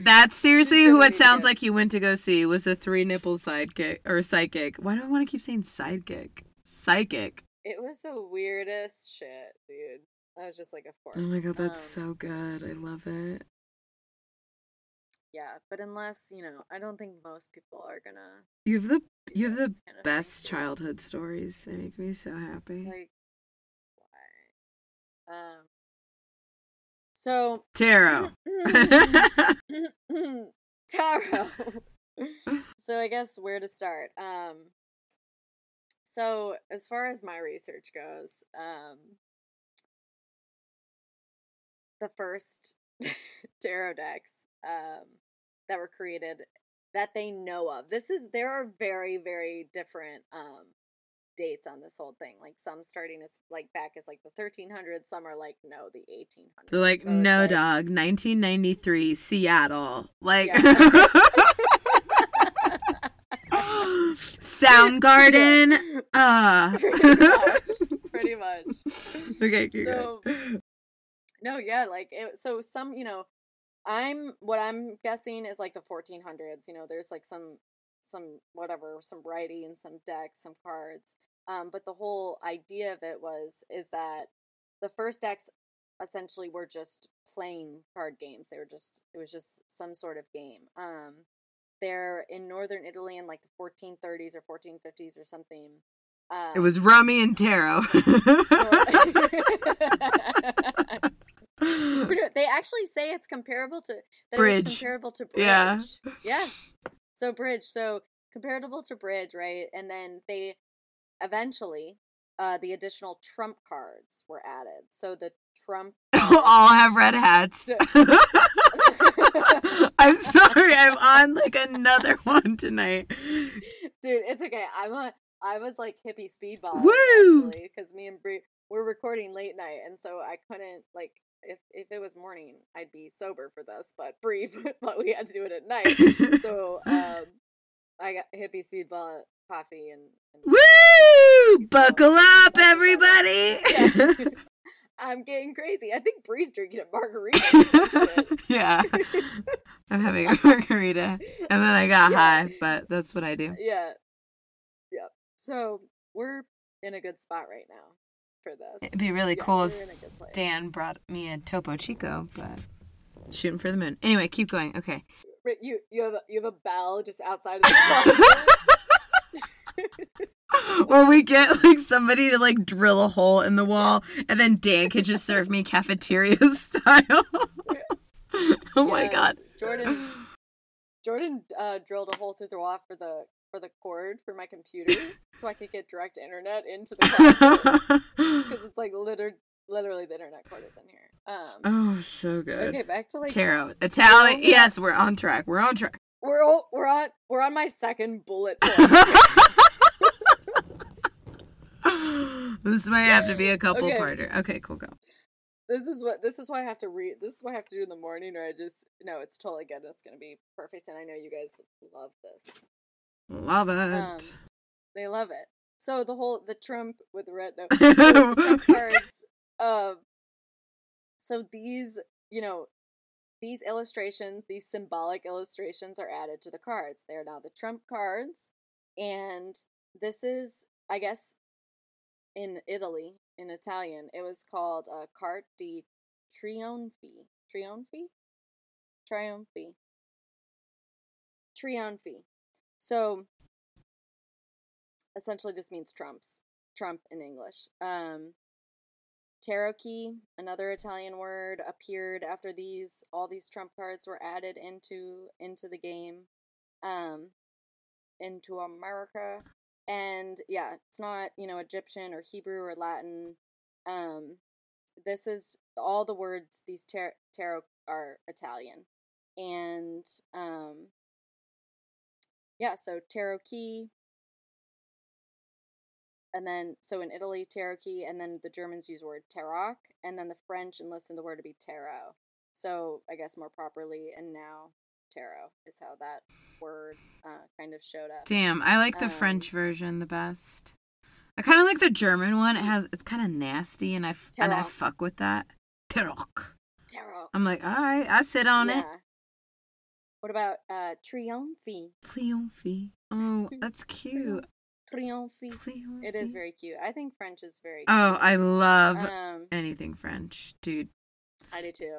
That's seriously who it sounds like you went to go see was the three nipple sidekick or psychic. Why do I want to keep saying sidekick? Psychic. it was the weirdest shit dude i was just like of course Oh my god, that's Um, so good. I love it. yeah but unless you know i don't think most people are gonna You have the you have the kind of best childhood stories. They make me so happy. like why um so Tarot. Tarot. so I guess where to start. Um so as far as my research goes, um the first tarot decks um that were created that they know of. This is there are very very different um dates on this whole thing. Like some starting as like back as like the 1300s, some are like no, the 1800s. They're like, So no, like- dog. 1993, Seattle. Like, Yeah. Soundgarden. Uh. pretty much. Pretty much. okay, So no, yeah, like it, so some, you know, I'm what I'm guessing is like the 1400s. You know, there's like some some whatever, some writing, some decks, some cards. Um, but the whole idea of it was is that the first decks essentially were just playing card games. They were just it was just some sort of game. Um, they're in northern Italy in like the 1430s or 1450s or something. Um, It was Rummy and Tarot. They actually say it's comparable to that Bridge. It's comparable to bridge. Yeah. Yeah. So bridge. So comparable to bridge, right? And then they eventually uh the additional trump cards were added. So the trump All have red hats. I'm sorry, I'm on like another one tonight. Dude, it's okay. I'm a I was like hippie speedball Woo! actually because me and Bree we're recording late night and so I couldn't like if if it was morning I'd be sober for this but Bree but we had to do it at night so um I got hippie speedball coffee and, and Woo! Buckle up, everybody! Yeah. I'm getting crazy. I think Bree's drinking a margarita. shit. yeah. I'm having a margarita. And then I got Yeah. high, but that's what I do. yeah, yeah. So we're in a good spot right now for this. It'd be really Yeah, cool if in a good place. Dan brought me a Topo Chico, but shooting for the moon. Anyway, keep going. Okay. You you have a, you have a bell just outside of the or we get like somebody to like drill a hole in the wall, and then Dan could just serve me cafeteria style. oh my god. Jordan Jordan uh, drilled a hole through the wall for the for the cord for my computer so I could get direct internet into the classroom because it's like liter- literally the internet cord is in here. Um, oh, so good. okay, back to like Tarot. Italian. Yes, we're on track. We're on track. we're all, we're on we're on my second bullet point. this might have to be a couple Okay. parter. Okay, cool, go. this is what this is why I have to read. This is what I have to do in the morning, or I just no, it's totally good. It's gonna be perfect, and I know you guys love this. Love it. Um, They love it. So the whole the Trump with the red no, the cards. Um, so these, you know, these illustrations, these symbolic illustrations, are added to the cards. They are now the Trump cards, and this is, I guess, in Italy, in Italian, it was called uh, Carte di Trionfi. Trionfi? Trionfi. Trionfi. So essentially this means trumps. Trump in English. Um tarot key, another Italian word, appeared after these all these trump cards were added into into the game. Um into America. And yeah, it's not, you know, Egyptian or Hebrew or Latin. Um this is all the words these tar- tarot are Italian. And um yeah, so tarot key, and then so in Italy tarocchi, and then the Germans use the word tarot, and then the French enlisted the word to be tarot. So I guess more properly, and now tarot is how that word uh, kind of showed up. Damn, I like the Um, French version the best. I kind of like the German one. It has it's kind of nasty, and I and I fuck with that. Tarot. Tarot. I'm like, all right, I sit on it. What about uh triomphe? Triomphe. Oh, that's cute. Triomphe. Triomphe. It is very cute. I think French is very Oh. I love um anything French, dude. I do too.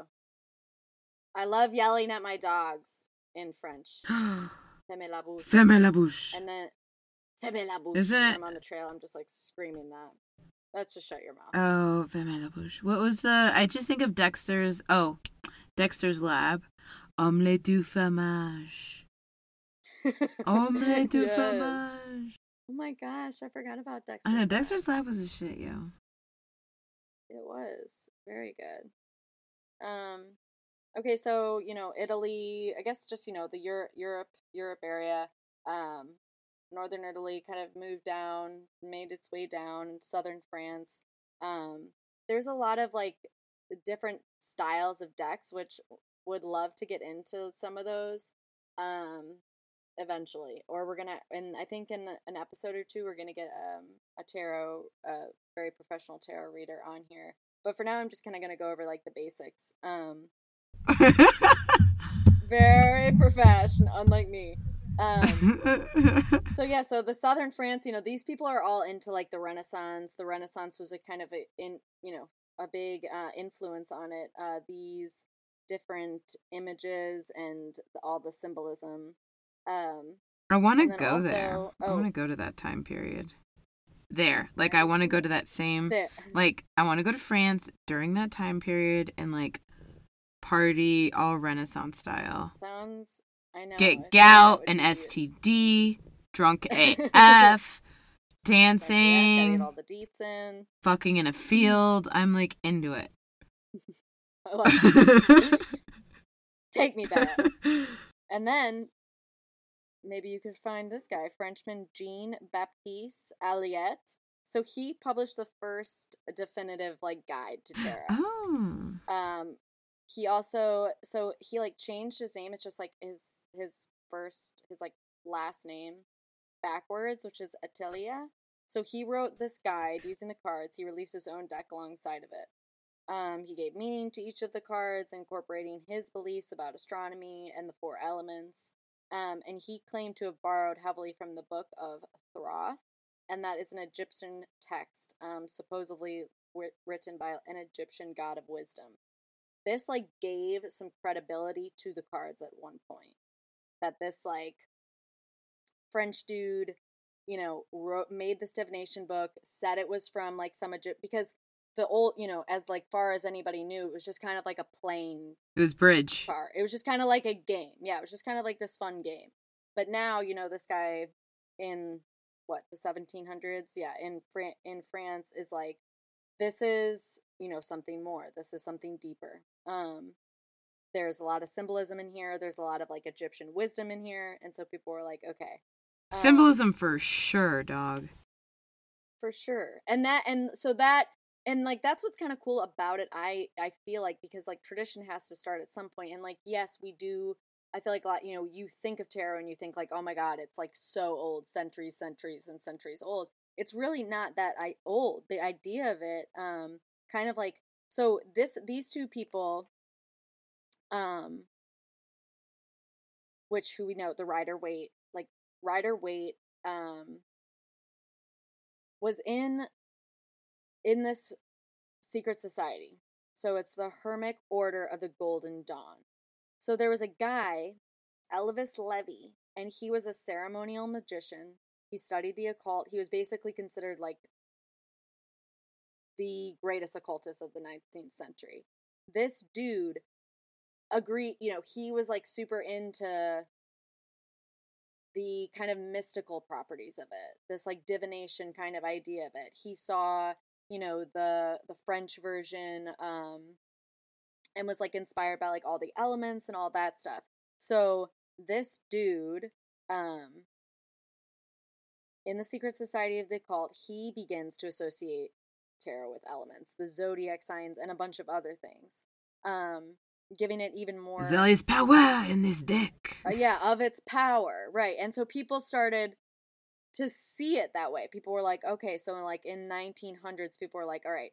I love yelling at my dogs in French. Fermez la bouche. Ferme la bouche. And then fermez la bouche. Isn't it- I'm on the trail, I'm just like screaming that. Let's just shut your mouth. Oh, ferme la bouche. What was the? I just think of Dexter's. Oh, Dexter's Lab. Omelette du fromage. Omelette du Yes. fromage. Oh my gosh, I forgot about Dexter. I know Dexter's Lab was a shit, yo. It was very good. Um, okay, so you know Italy. I guess just you know the Europe, Europe, Europe area. Um, northern Italy kind of moved down, made its way down. Southern France. Um, there's a lot of like different styles of decks, which would love to get into some of those. Um, eventually, or we're gonna, and I think in an episode or two, we're gonna get um a tarot, a very professional tarot reader on here. But for now, I'm just kind of gonna go over like the basics. Um, very professional, unlike me. Um, so yeah, so the southern France, you know, these people are all into like the Renaissance. The Renaissance was a kind of a in, you know, a big uh, influence on it. Uh, these different images and all the symbolism. Um, I want to go there. also- I oh. want to go to that time period. There, like I want to go to that same. there, Like I want to go to France during that time period and like party all Renaissance style. sounds. I know. Get like gout and STD, drunk AF, yeah, dancing, get all the deets in. fucking in a field. I'm like into it. It. Take me back. And then maybe you could find this guy, Frenchman Jean Baptiste Aliette. So he published the first definitive like guide to tarot. oh. Um he also so he like changed his name. It's just like his his first his like last name backwards, which is Etteilla. So he wrote this guide using the cards. He released his own deck alongside of it. Um, he gave meaning to each of the cards, incorporating his beliefs about astronomy and the four elements. Um, and he claimed to have borrowed heavily from the book of Thoth, and that is an Egyptian text, um, supposedly writ- written by an Egyptian god of wisdom. This like gave some credibility to the cards at one point. That this like French dude you know, wrote made this divination book, said it was from like some Egypt because the old, you know, as like far as anybody knew, it was just kind of like a plain It was bridge. car. It was just kind of like a game. Yeah, it was just kind of like this fun game. But now, you know, this guy in what the 1700s, yeah, in Fran- in France is like this is, you know, something more. This is something deeper. Um there's a lot of symbolism in here. There's a lot of like Egyptian wisdom in here, and so people were like, okay, um, Symbolism for sure, dog. for sure and that and so that and like that's what's kind of cool about it i i feel like because like tradition has to start at some point and like yes we do i feel like a lot you know you think of tarot and you think like oh my god it's like so old centuries centuries and centuries old. It's really not that i old the idea of it um kind of like so this these two people um which who we know the rider waite like rider waite um was in in this secret society. So it's the Hermic Order of the Golden Dawn. So there was a guy, Eliphas Levi, and he was a ceremonial magician. He studied the occult. He was basically considered like the greatest occultist of the 19th century. This dude agreed, you know, he was like super into the kind of mystical properties of it this like divination kind of idea of it he saw you know the the french version um and was like inspired by like all the elements and all that stuff so this dude um in the secret society of the occult he begins to associate tarot with elements the zodiac signs and a bunch of other things um giving it even more There is power in this deck. uh, yeah of its power right and so people started to see it that way people were like okay so like in 1900s people were like all right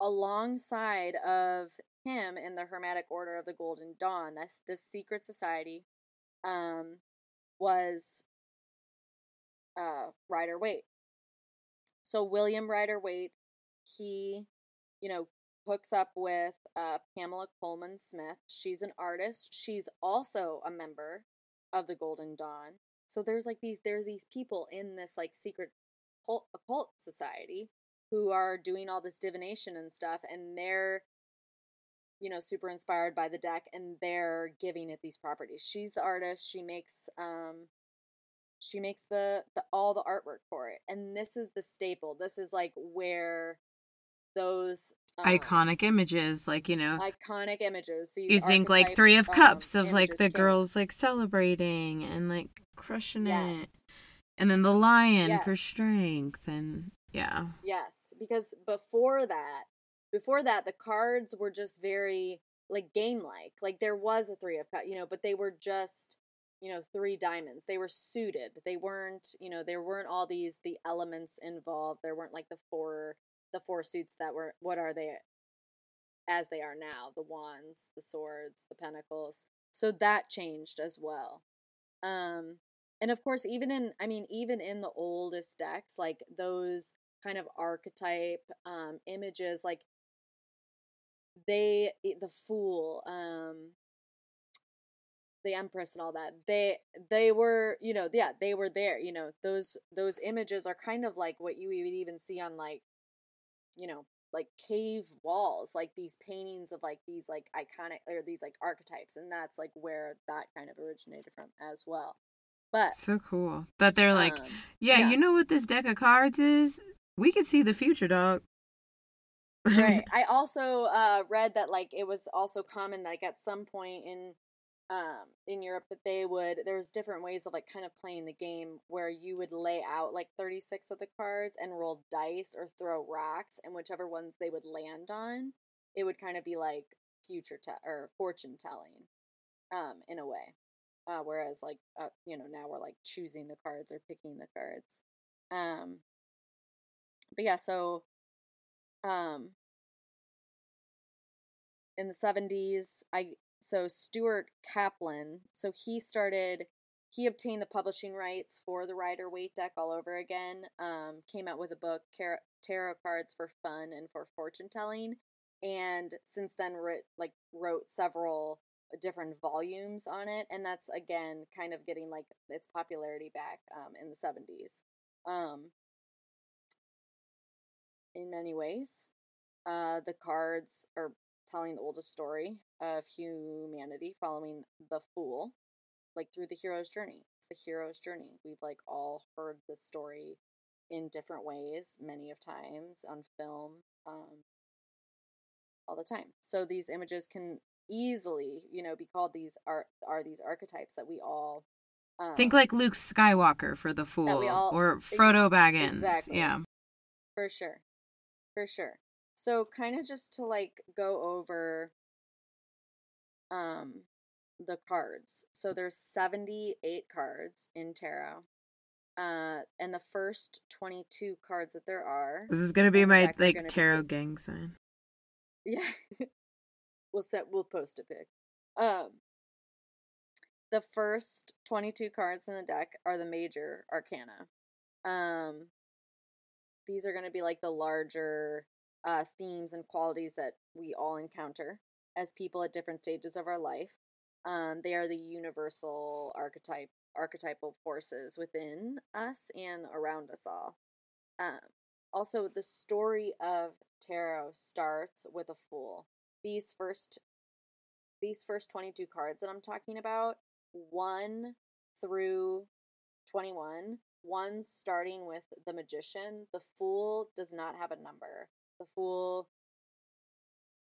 alongside of him in the hermetic order of the golden dawn that's this secret society um was uh rider waite so william rider waite he you know hooks up with uh, Pamela Colman Smith. She's an artist. She's also a member of the Golden Dawn. So there's like these there are these people in this like secret cult, occult society who are doing all this divination and stuff, and they're you know super inspired by the deck, and they're giving it these properties. She's the artist. She makes um she makes the, the all the artwork for it, and this is the staple. This is like where those um, Iconic images, like, you know, iconic images. These you think like Three of Cups of like the came. girls like celebrating and like crushing it. And then the lion Yes. for strength. And yeah. yes. Because before that, before that, the cards were just very like game like. Like there was a three of cups, you know, but they were just you know three diamonds. They were suited. They weren't you know there weren't all these the elements involved. There weren't like the four the four suits that were what are they as they are now the wands the swords the pentacles so that changed as well. Um and of course even in i mean even in the oldest decks like those kind of archetype um images like they eh, the fool um the empress and all that they they were you know yeah they were there you know those those images are kind of like what you would even see on like you know like cave walls like these paintings of like these like iconic or these like archetypes and that's like where that kind of originated from as well but So cool. That they're like, um, yeah, yeah. you know what this deck of cards is? We can see the future, dog. right i also uh read that like it was also common like at some point in um in europe that they would there's different ways of like kind of playing the game where you would lay out like 36 of the cards and roll dice or throw rocks and whichever ones they would land on it would kind of be like future te- or fortune telling um in a way. Uh whereas like uh, you know now we're like choosing the cards or picking the cards. Um but yeah so um in the 70s i so stuart kaplan so he started he obtained the publishing rights for the rider waite deck all over again um came out with a book tarot cards for fun and for fortune telling and since then wrote like wrote several different volumes on it and that's again kind of getting like its popularity back um, in the 70s Um, in many ways, uh, the cards are telling the oldest story of humanity following the fool, like through the hero's journey. It's the hero's journey. We've like all heard this story in different ways, many of times on film, um, all the time. So these images can easily, you know, be called these are are these archetypes that we all um, Think like Luke Skywalker for the fool, all- or Frodo Baggins. exactly. Yeah. for sure, for sure. So kind of just to like go over um the cards. So there's 78 cards in tarot. Uh and the first 22 cards that there are This is gonna be my like gonna be- tarot gang sign. Yeah. we'll set we'll post a pic. Um the first 22 cards in the deck are the major arcana. Um these are going to be like the larger uh themes and qualities that we all encounter as people at different stages of our life. Um they are the universal archetype archetypal forces within us and around us all. Um also the story of tarot starts with a fool. These first these first 22 cards that I'm talking about, 1 through 21, one starting with the magician, the fool does not have a number. The fool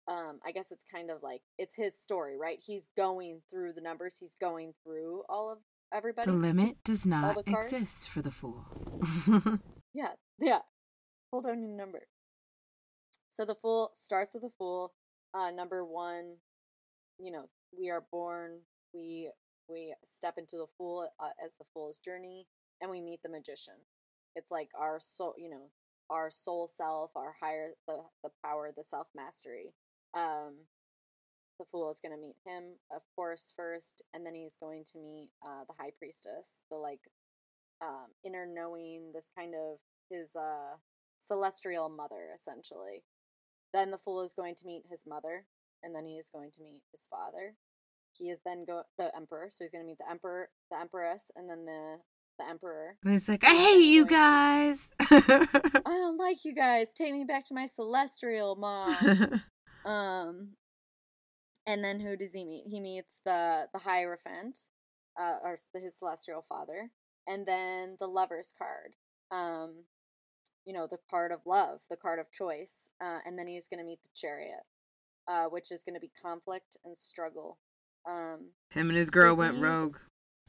um I guess it's kind of like it's his story, right? He's going through the numbers, he's going through all of everybody. The limit does not exist for the fool. Yeah, yeah. Hold on your number. So the fool starts with a fool. Uh, number one, you know, we are born. We we step into the fool uh, as the fool's journey, and we meet the magician. It's like our soul, you know, our soul self, our higher the the power, the self mastery. Um, the fool is going to meet him, of course, first, and then he's going to meet uh, the high priestess, the like um, inner knowing, this kind of his uh, celestial mother, essentially. Then the fool is going to meet his mother, and then he is going to meet his father. He is then go the emperor, so he's going to meet the emperor, the empress, and then the the emperor. and he's like, I hate you guys. I don't like you guys. Take me back to my celestial mom. Um, and then who does he meet? He meets the the Hierophant, uh, or his celestial father, and then the Lover's card. Um, you know, the card of love, the card of choice, uh, and then he's going to meet the Chariot, uh, which is going to be conflict and struggle. Um, Him and his girl went rogue.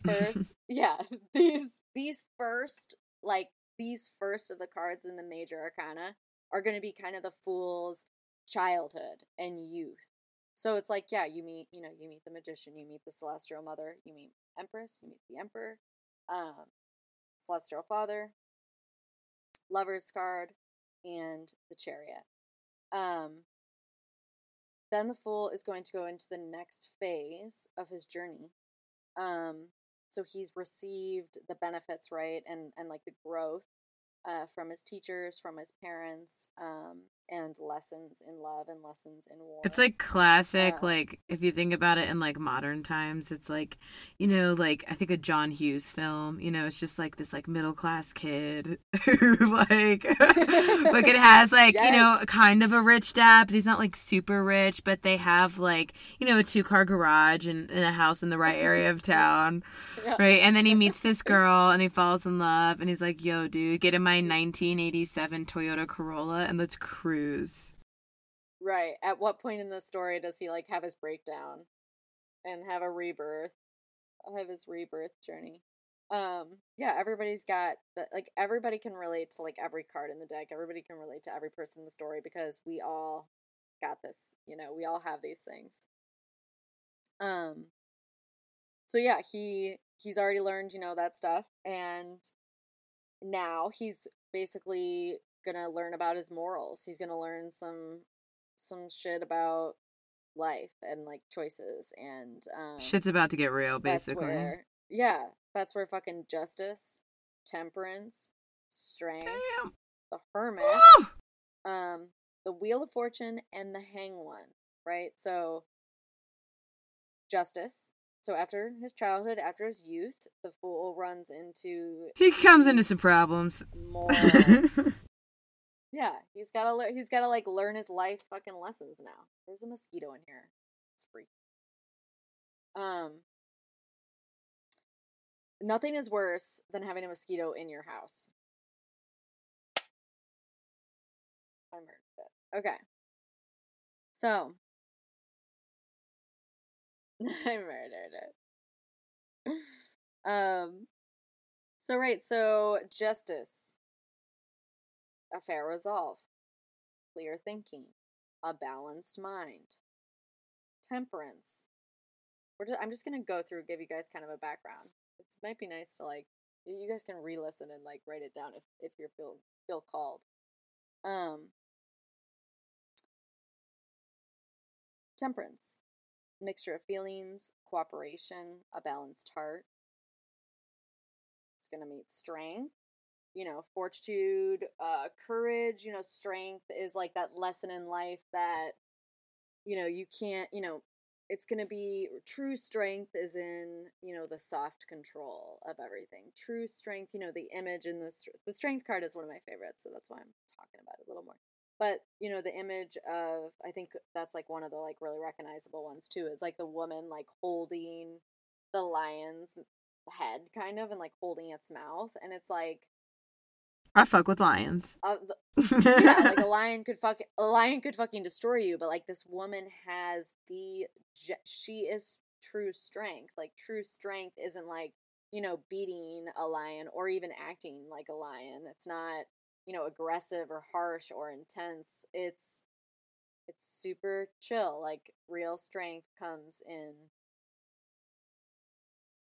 First, yeah, these these first like these first of the cards in the major arcana are going to be kind of the fool's childhood and youth. So it's like, yeah, you meet, you know, you meet the magician, you meet the celestial mother, you meet empress, you meet the emperor, um, celestial father, lover's card, and the chariot. Um, then the fool is going to go into the next phase of his journey. Um, so he's received the benefits, right, and and like the growth uh, from his teachers, from his parents, um, and lessons in love and lessons in war. It's like classic, Uh, like if you think about it in like modern times, it's like, you know, like I think a John Hughes film, you know, it's just like this like middle class kid who like like it has like, you know, kind of a rich dad, but he's not like super rich, but they have like, you know, a two car garage and, and a house in the right area of town. Yeah. Right. And then he meets this girl and he falls in love and he's like, yo, dude, get in my 1987 Toyota Corolla and let's cruise. Right. At what point in the story does he like have his breakdown and have a rebirth? Have his rebirth journey. Um, yeah, everybody's got the, like everybody can relate to like every card in the deck. Everybody can relate to every person in the story because we all got this. You know, we all have these things. Um. So yeah, he he's already learned you know that stuff, and now he's basically gonna learn about his morals. He's gonna learn some some shit about life and like choices and um Shit's about to get real, that's basically. where- yeah, that's where fucking justice, temperance, strength, Damn. the hermit, Woo! um, the wheel of fortune, and the hang one. Right. So, justice so after his childhood, after his youth, the fool runs into He comes into some problems. more. Yeah, he's gotta learn. He's gotta like learn his life fucking lessons now. There's a mosquito in here. It's freaky. Um. Nothing is worse than having a mosquito in your house. I murdered it. Okay. So. I murdered it. um. So right, so justice, a fair resolve, clear thinking, a balanced mind, temperance. We're just, I'm just gonna go through, give you guys kind of a background. It might be nice to like, you guys can re-listen and like write it down if if you feel feel called. Um, temperance, mixture of feelings, cooperation, a balanced heart. It's gonna meet strength, you know, fortitude, uh, courage. You know, strength is like that lesson in life that, you know, you can't. You know, it's gonna be true strength is in you know the soft control of everything. True strength, you know, the image in the the strength card is one of my favorites, so that's why I'm talking about it a little more but you know the image of i think that's like one of the like really recognizable ones too is like the woman like holding the lion's head kind of and like holding its mouth and it's like I fuck with lions. uh, the, yeah like a lion could fuck a lion could fucking destroy you but like this woman has the she is true strength like true strength isn't like you know beating a lion or even acting like a lion it's not you know aggressive or harsh or intense it's it's super chill like real strength comes in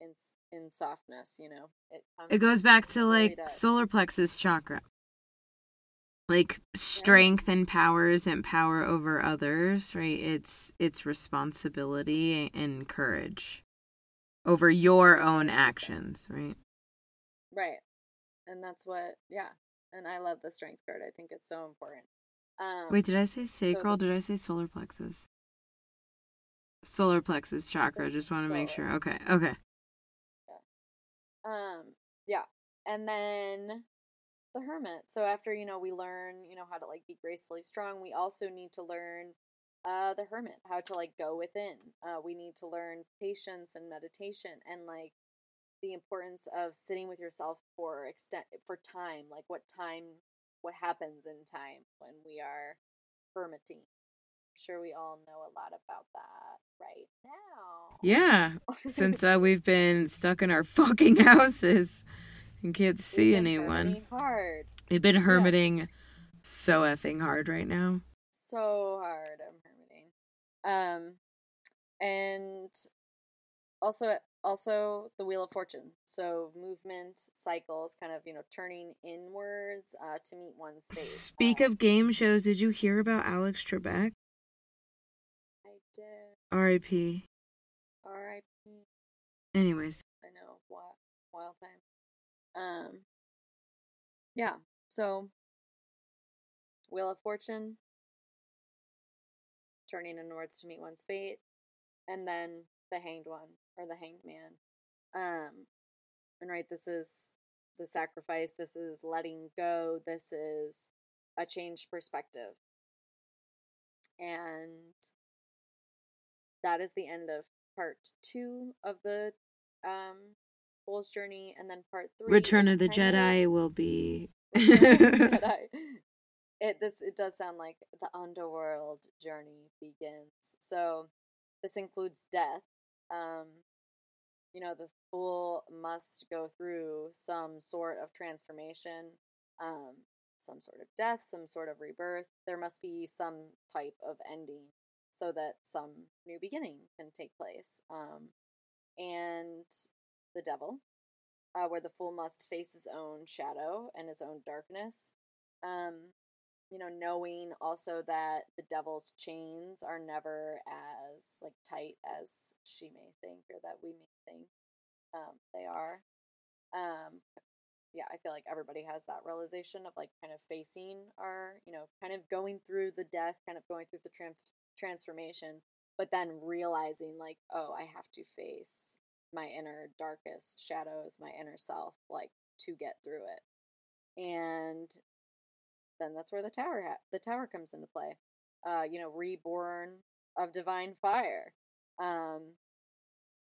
in in softness you know it comes It goes back to like solar plexus chakra. Like strength and powers isn't power over others, right? It's it's responsibility and courage over your own actions, right? right and that's what yeah and i love the strength card i think it's so important um Wait, did I say sacral? this- Did I say solar plexus? Solar plexus chakra. Solar- Just want to make sure. Okay. Okay. Um, yeah. And then the hermit. So after, you know, we learn, you know, how to like be gracefully strong, we also need to learn uh the hermit, how to like go within. Uh we need to learn patience and meditation and like the importance of sitting with yourself for extent for time, like what time what happens in time when we are hermiting. I'm sure we all know a lot about that right now. Yeah. Since uh, we've been stuck in our fucking houses and can't see anyone. hard. We've been hermiting so effing hard right now. so hard I'm hermiting. Um and also also the wheel of fortune. So movement cycles kind of, you know, turning inwards uh to meet one's fate. Speak Uh, of game shows, did you hear about Alex Trebek? R.I.P. R.I.P. Anyways, I know, wild, wild time. Um, yeah. So, Wheel of Fortune, turning inwards to meet one's fate, and then the Hanged One or the Hanged Man. Um, and right, this is the sacrifice. This is letting go. This is a changed perspective, and that is the end of part two of the um Fool's Journey, and then part three. Return of the Jedi will be. Of Jedi. It this it does sound like the underworld journey begins. So this includes death. Um, you know, the fool must go through some sort of transformation, um, some sort of death, some sort of rebirth. There must be some type of ending so that some new beginning can take place. Um, and the devil, uh, where the fool must face his own shadow and his own darkness. Um, you know, knowing also that the devil's chains are never as like tight as she may think or that we may think um, they are. Um, yeah, I feel like everybody has that realization of like kind of facing our, you know, kind of going through the death, kind of going through the trans- transformation, but then realizing like, oh, I have to face my inner darkest shadows, my inner self, like to get through it. And then that's where the tower ha- the tower comes into play. Uh, you know, reborn of divine fire. Um,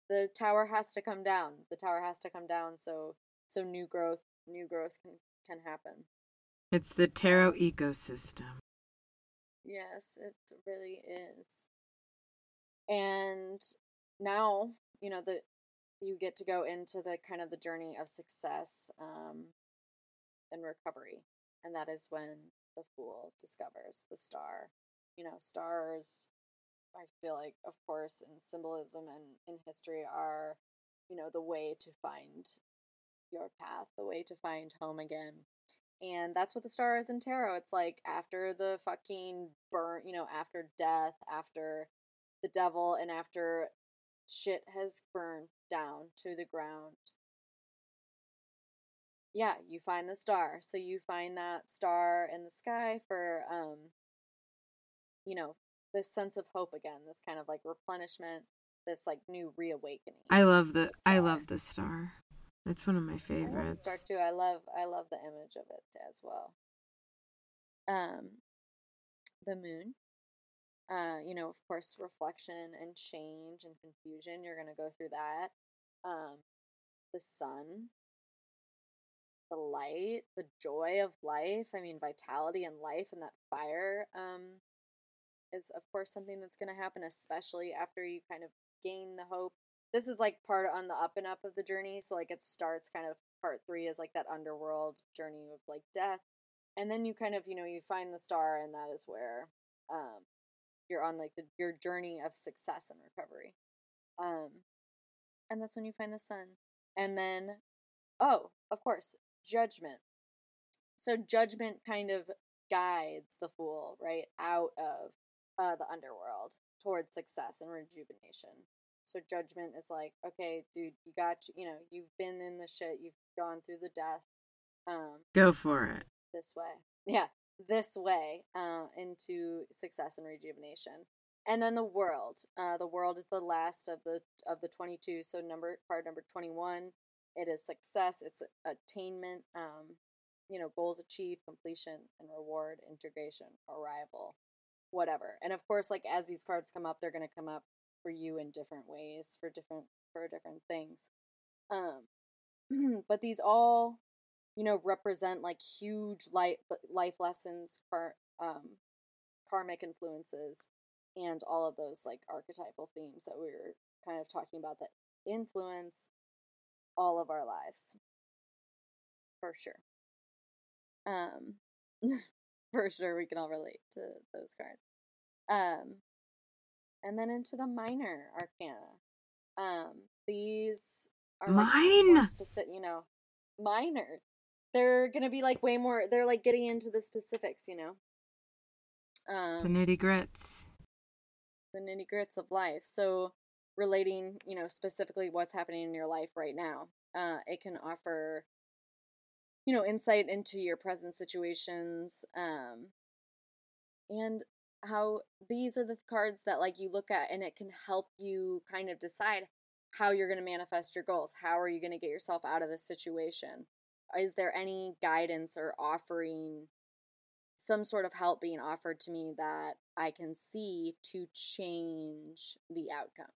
the tower has to come down. The tower has to come down so so new growth new growth can can happen. It's the tarot ecosystem. Yes, it really is. And now, you know, that you get to go into the kind of the journey of success um, and recovery. And that is when the fool discovers the star. You know, stars, I feel like, of course, in symbolism and in history are, you know, the way to find your path, the way to find home again. And that's what the star is in tarot. It's like after the fucking burn, you know, after death, after the devil, and after shit has burned down to the ground. Yeah, you find the star. So you find that star in the sky for um you know, this sense of hope again, this kind of like replenishment, this like new reawakening. I love the, the I love the star. It's one of my I love the favorites. star too. I love I love the image of it as well. Um the moon. Uh, you know, of course, reflection and change and confusion. You're gonna go through that. Um, the sun, the light, the joy of life. I mean, vitality and life and that fire. Um, is of course something that's gonna happen, especially after you kind of gain the hope. This is like part on the up and up of the journey. So like it starts kind of part three is like that underworld journey of like death, and then you kind of you know you find the star, and that is where um you're on like the, your journey of success and recovery. Um, and that's when you find the sun. And then, oh, of course, judgment. So judgment kind of guides the fool right out of uh, the underworld towards success and rejuvenation. So judgment is like, okay, dude, you got you know, you've been in the shit, you've gone through the death. Um, Go for it. this way. Yeah, this way uh, into success and rejuvenation. And then the world. Uh, the world is the last of the of the twenty two. So number card number twenty one. It is success. It's attainment. Um, you know, goals achieved, completion, and reward, integration, arrival, whatever. And of course, like as these cards come up, they're gonna come up for you in different ways for different for different things. Um, but these all you know represent like huge life life lessons car, um karmic influences and all of those like archetypal themes that we were kind of talking about that influence all of our lives. For sure. Um for sure we can all relate to those cards. Um and then into the minor arcana um these are like Mine! specific you know minor they're gonna be like way more they're like getting into the specifics you know um The nitty grits. the nitty grits of life. So relating, you know, specifically what's happening in your life right now. Uh, it can offer, you know, insight into your present situations, um, and how these are the cards that like you look at and it can help you kind of decide how you're going to manifest your goals. How are you going to get yourself out of this situation? Is there any guidance or offering some sort of help being offered to me that I can see to change the outcome.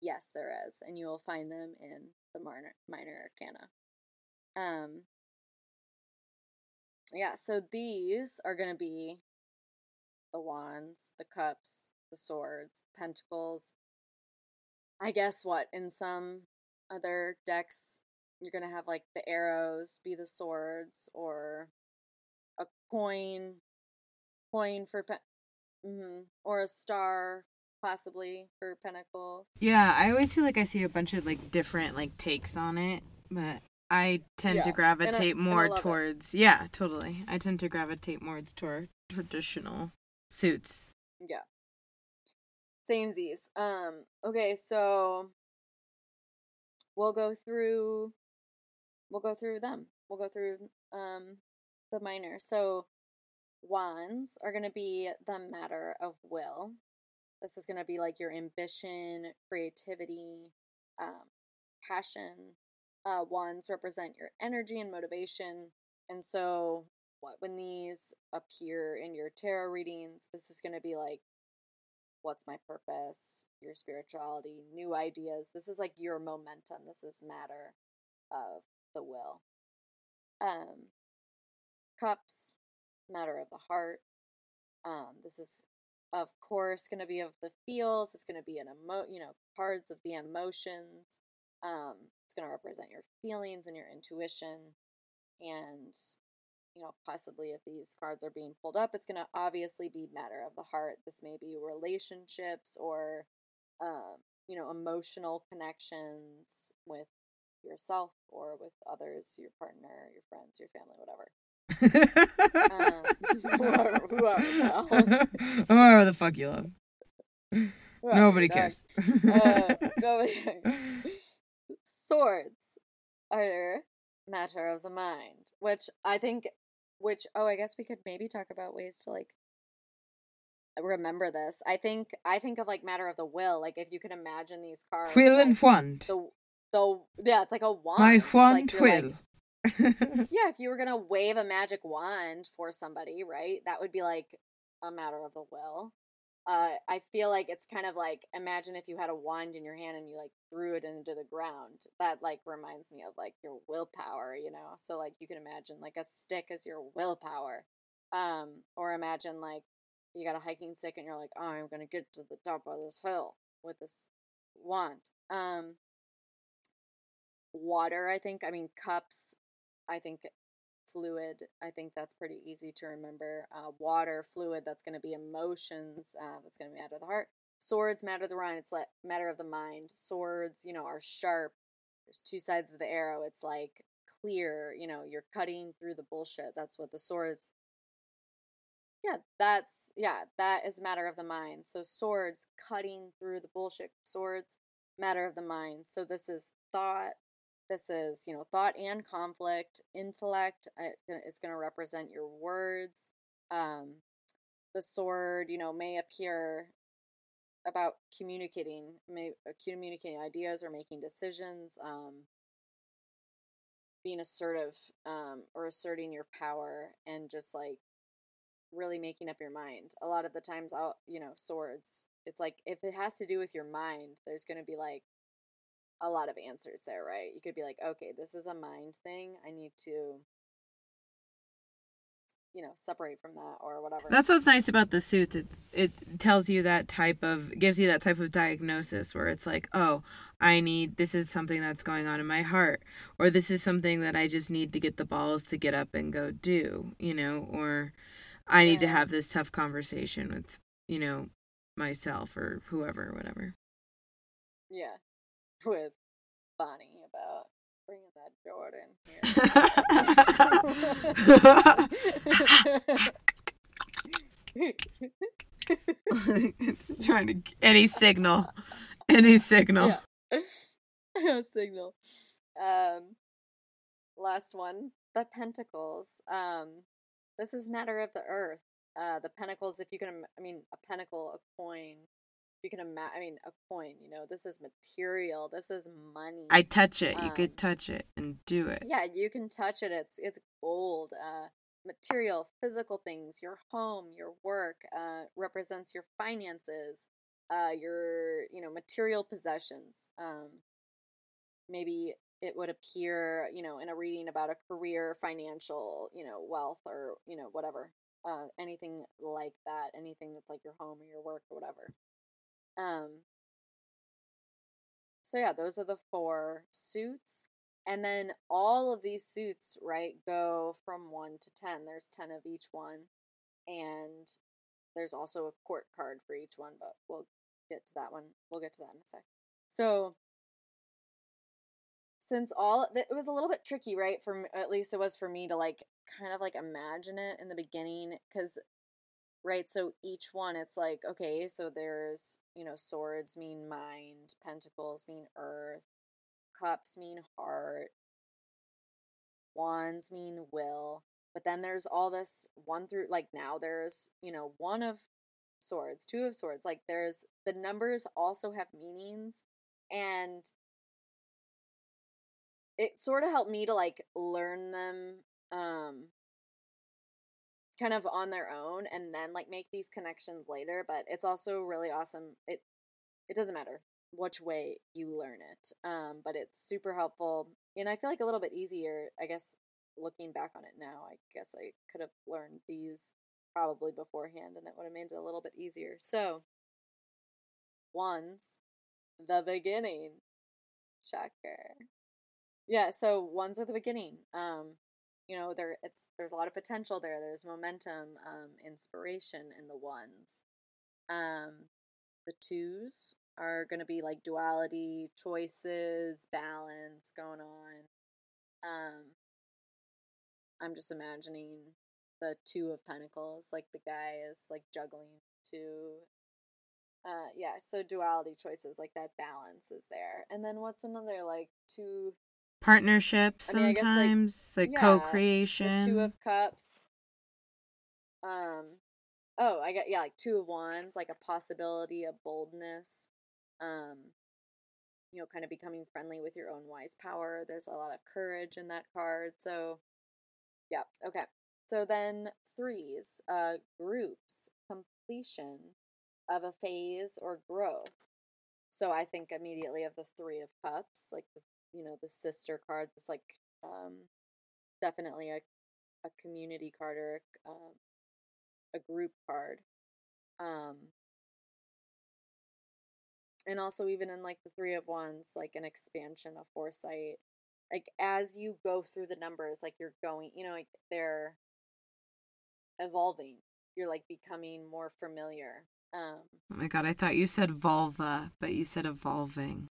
Yes, there is, and you will find them in the minor, minor arcana. Um, yeah, so these are going to be the wands, the cups, the swords, pentacles. I guess what in some other decks you're going to have like the arrows be the swords or a coin coin for pe- hmm or a star possibly for pentacles Yeah, I always feel like I see a bunch of like different like takes on it, but I tend Yeah, to gravitate I more love it. towards yeah, totally. I tend to gravitate more toward traditional suits. yeah samesies um okay so we'll go through we'll go through them we'll go through um the minor so wands are to be the matter of will This is to be like your ambition, creativity, um, passion. Uh, wands represent your energy and motivation. And so, what when these appear in your tarot readings, this is going to be like, what's my purpose, your spirituality, new ideas. This is like your momentum. This is matter of the will. Um, cups, matter of the heart. Um, this is, of course, going to be of the feels. It's going to be an emo, you know, cards of the emotions. Um, it's going to represent your feelings and your intuition, and you know, possibly if these cards are being pulled up, it's going to obviously be matter of the heart. This may be relationships or, um, you know, emotional connections with yourself or with others, your partner, your friends, your family, whatever. um, whoever, whoever, whoever the fuck you love. Whoever, Nobody cares. Uh, nobody cares. Swords are matter of the mind, which I think, which oh, I guess we could maybe talk about ways to like remember this. I think I think of like matter of the will, like if you can imagine these cards. Quill like, and wand. the the yeah, it's like a wand. My wand like you're, like- will. yeah, if you were gonna wave a magic wand for somebody, right? That would be like a matter of the will. Uh, I feel like it's kind of like imagine if you had a wand in your hand and you like threw it into the ground. That like reminds me of like your willpower, you know. So like you can imagine like a stick as your willpower, um, or imagine like you got a hiking stick and you're like, oh, I'm gonna get to the top of this hill with this wand. Um, water, I think. I mean, cups. I think fluid. I think that's pretty easy to remember. Uh, water, fluid. That's going to be emotions. Uh, that's going to be matter of the heart. Swords, matter of the mind. It's like matter of the mind. Swords, you know, are sharp. There's two sides of the arrow. It's like clear. You know, you're cutting through the bullshit. That's what the swords. Yeah, that's yeah, that is matter of the mind. So swords cutting through the bullshit. Swords, matter of the mind. So this is thought, this is you know thought and conflict intellect is going to represent your words um the sword you know may appear about communicating may uh, communicating ideas or making decisions um being assertive um or asserting your power and just like really making up your mind. A lot of the times i'll you know swords it's like if it has to do with your mind there's going to be like a lot of answers there, right? You could be like, okay, this is a mind thing. I need to, you know, separate from that or whatever. That's what's nice about the suits. It it tells you that type of gives you that type of diagnosis where it's like, oh, I need this is something that's going on in my heart, or this is something that I just need to get the balls to get up and go do, you know, or I need to have this tough conversation with, you know, myself or whoever, whatever. yeah, with Bonnie about bringing that Jordan here. Trying to any signal, any signal. yeah. Signal. Um, last one, the pentacles. Um, this is matter of the earth. Uh, the pentacles. If you can, I mean, a pentacle, a coin. You can imagine. I mean, a coin. You know, this is material. This is money. I touch it. You Um, could touch it and do it. yeah, you can touch it. It's it's gold. Uh, material, physical things. Your home, your work, uh, represents your finances. Uh, your you know material possessions. Um, maybe it would appear you know in a reading about a career, financial, you know, wealth or you know whatever. Uh, anything like that. Anything that's like your home or your work or whatever. Um. So yeah, those are the four suits. And then all of these suits, right, go from 1 to 10. There's 10 of each one. And there's also a court card for each one, but we'll get to that one. We'll get to that in a sec. So since all it was a little bit tricky, right? For at least it was for me to like kind of like imagine it in the beginning cuz right, so each one it's like okay, so there's, you know, swords mean mind, pentacles mean earth, cups mean heart, wands mean will. But then there's all this one through like now there's, you know, one of swords, two of swords. Like there's the numbers also have meanings and it sort of helped me to like learn them um kind of on their own and then like make these connections later, but it's also really awesome. It it doesn't matter which way you learn it. Um but it's super helpful and I feel like a little bit easier, I guess looking back on it now. I guess I could have learned these probably beforehand and it would have made it a little bit easier. So, ones, the beginning. Shocker. Yeah, so ones are the beginning. Um, you know, there it's there's a lot of potential there. There's momentum, um, inspiration in the ones. Um, the twos are gonna be like duality, choices, balance going on. Um, I'm just imagining the two of pentacles, like the guy is like juggling two. Uh, yeah, so duality choices, like that balance is there. And then what's another like two partnerships I mean, I guess, like, sometimes like, yeah, co-creation two of cups. Um, oh, I got yeah, like two of wands, like a possibility of boldness. Um, you know, kind of becoming friendly with your own wise power. There's a lot of courage in that card. So, yeah, okay. So then threes, uh, groups, completion of a phase or growth. So I think immediately of the three of cups, like the you know the sister card. That's like um, definitely a a community card or a, um, a group card. Um, and also even in like the three of wands, like an expansion of foresight. Like as you go through the numbers, like you're going, you know, like they're evolving. You're like becoming more familiar. Um, oh my god i thought you said vulva but you said evolving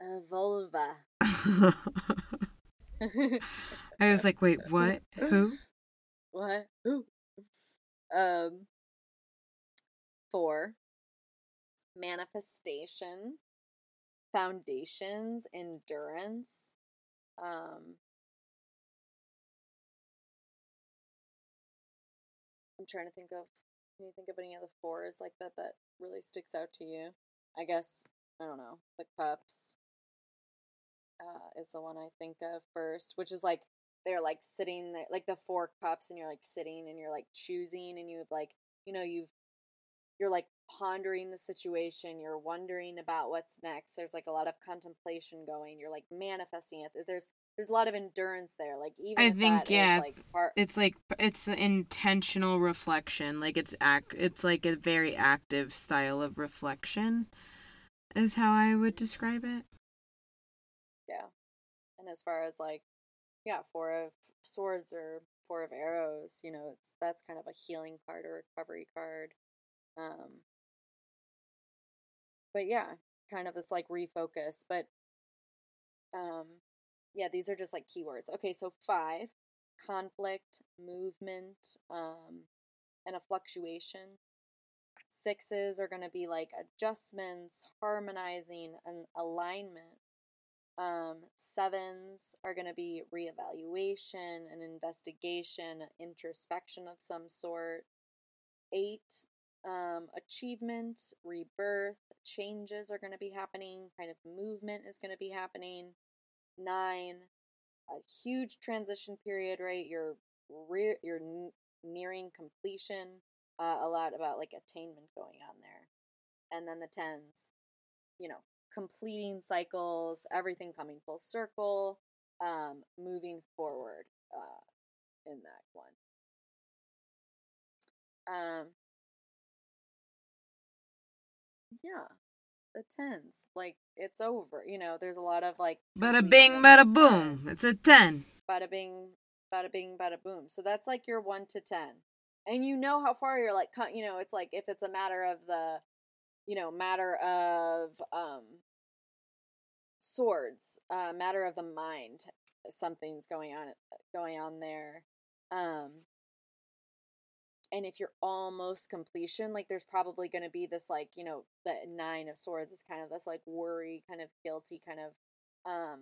a vulva. i was like wait what who What? Who? Um. Four. Manifestation. Foundations. Endurance. Um. I'm trying to think of. Can you think of any of the fours like that that really sticks out to you? I guess I don't know. The cups uh, is the one I think of first, which is like they're like sitting there, like the four cups, and you're like sitting and you're like choosing, and you've like you know you've you're like pondering the situation, you're wondering about what's next. There's like a lot of contemplation going. You're like manifesting it. There's there's a lot of endurance there. Like even I think, that is, yeah, like part it's like it's intentional reflection like it's act it's like a very active style of reflection is how i would describe it yeah. As far as like yeah, four of swords or four of arrows, you know, it's that's kind of a healing card or recovery card. Um but yeah, kind of this like refocus, but um yeah, these are just like keywords. Okay, so 5, conflict, movement, um and a fluctuation. Sixes are going to be like adjustments, harmonizing, and alignment. Um, sevens are going to be reevaluation, an investigation, introspection of some sort. Eight, um, achievement, rebirth, changes are going to be happening, kind of movement is going to be happening. Nine, a huge transition period, right? You're re- you're n- nearing completion. Uh, a lot about like attainment going on there, and then the tens, you know, completing cycles, everything coming full circle, um, moving forward uh, in that one. Um, yeah, the tens, like it's over. You know, there's a lot of like bada bing bada boom it's a 10 Bada bing, bada bing, bada boom. So that's like your one to ten, and you know how far you're like. You know, it's like if it's a matter of the, you know, matter of um swords uh matter of the mind something's going on going on there um and if you're almost completion like there's probably going to be this like you know the nine of swords is kind of this like worry kind of guilty kind of um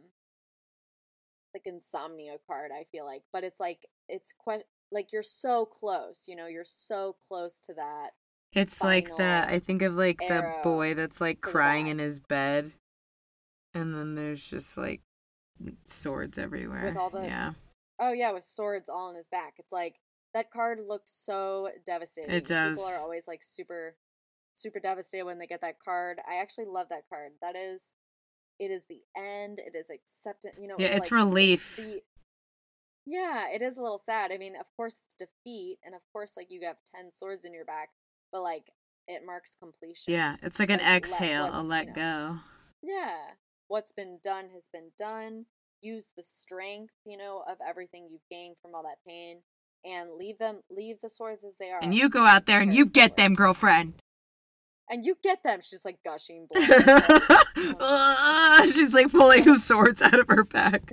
like insomnia card i feel like but it's like it's que- like you're so close, you know, you're so close to that. It's like the I think of like the boy that's like crying back. in his bed, and then there's just like swords everywhere. With all the- yeah, Oh yeah, with swords all in his back. It's like that card looks so devastating. It does. People are always like super super devastated when they get that card. I actually love that card. That is it is the end. It is acceptance, you know. yeah, it's like, relief. the Yeah, it is a little sad. I mean, of course it's defeat and of course like you have 10 swords in your back, but like it marks completion. Yeah, it's like an Like, let exhale, a let you go. Yeah. What's been done has been done. Use the strength, you know, of everything you've gained from all that pain and leave them leave the swords as they are. And you go out there and you get them, girlfriend. And you get them. She's like gushing blood. Ah, She's like pulling the swords out of her back.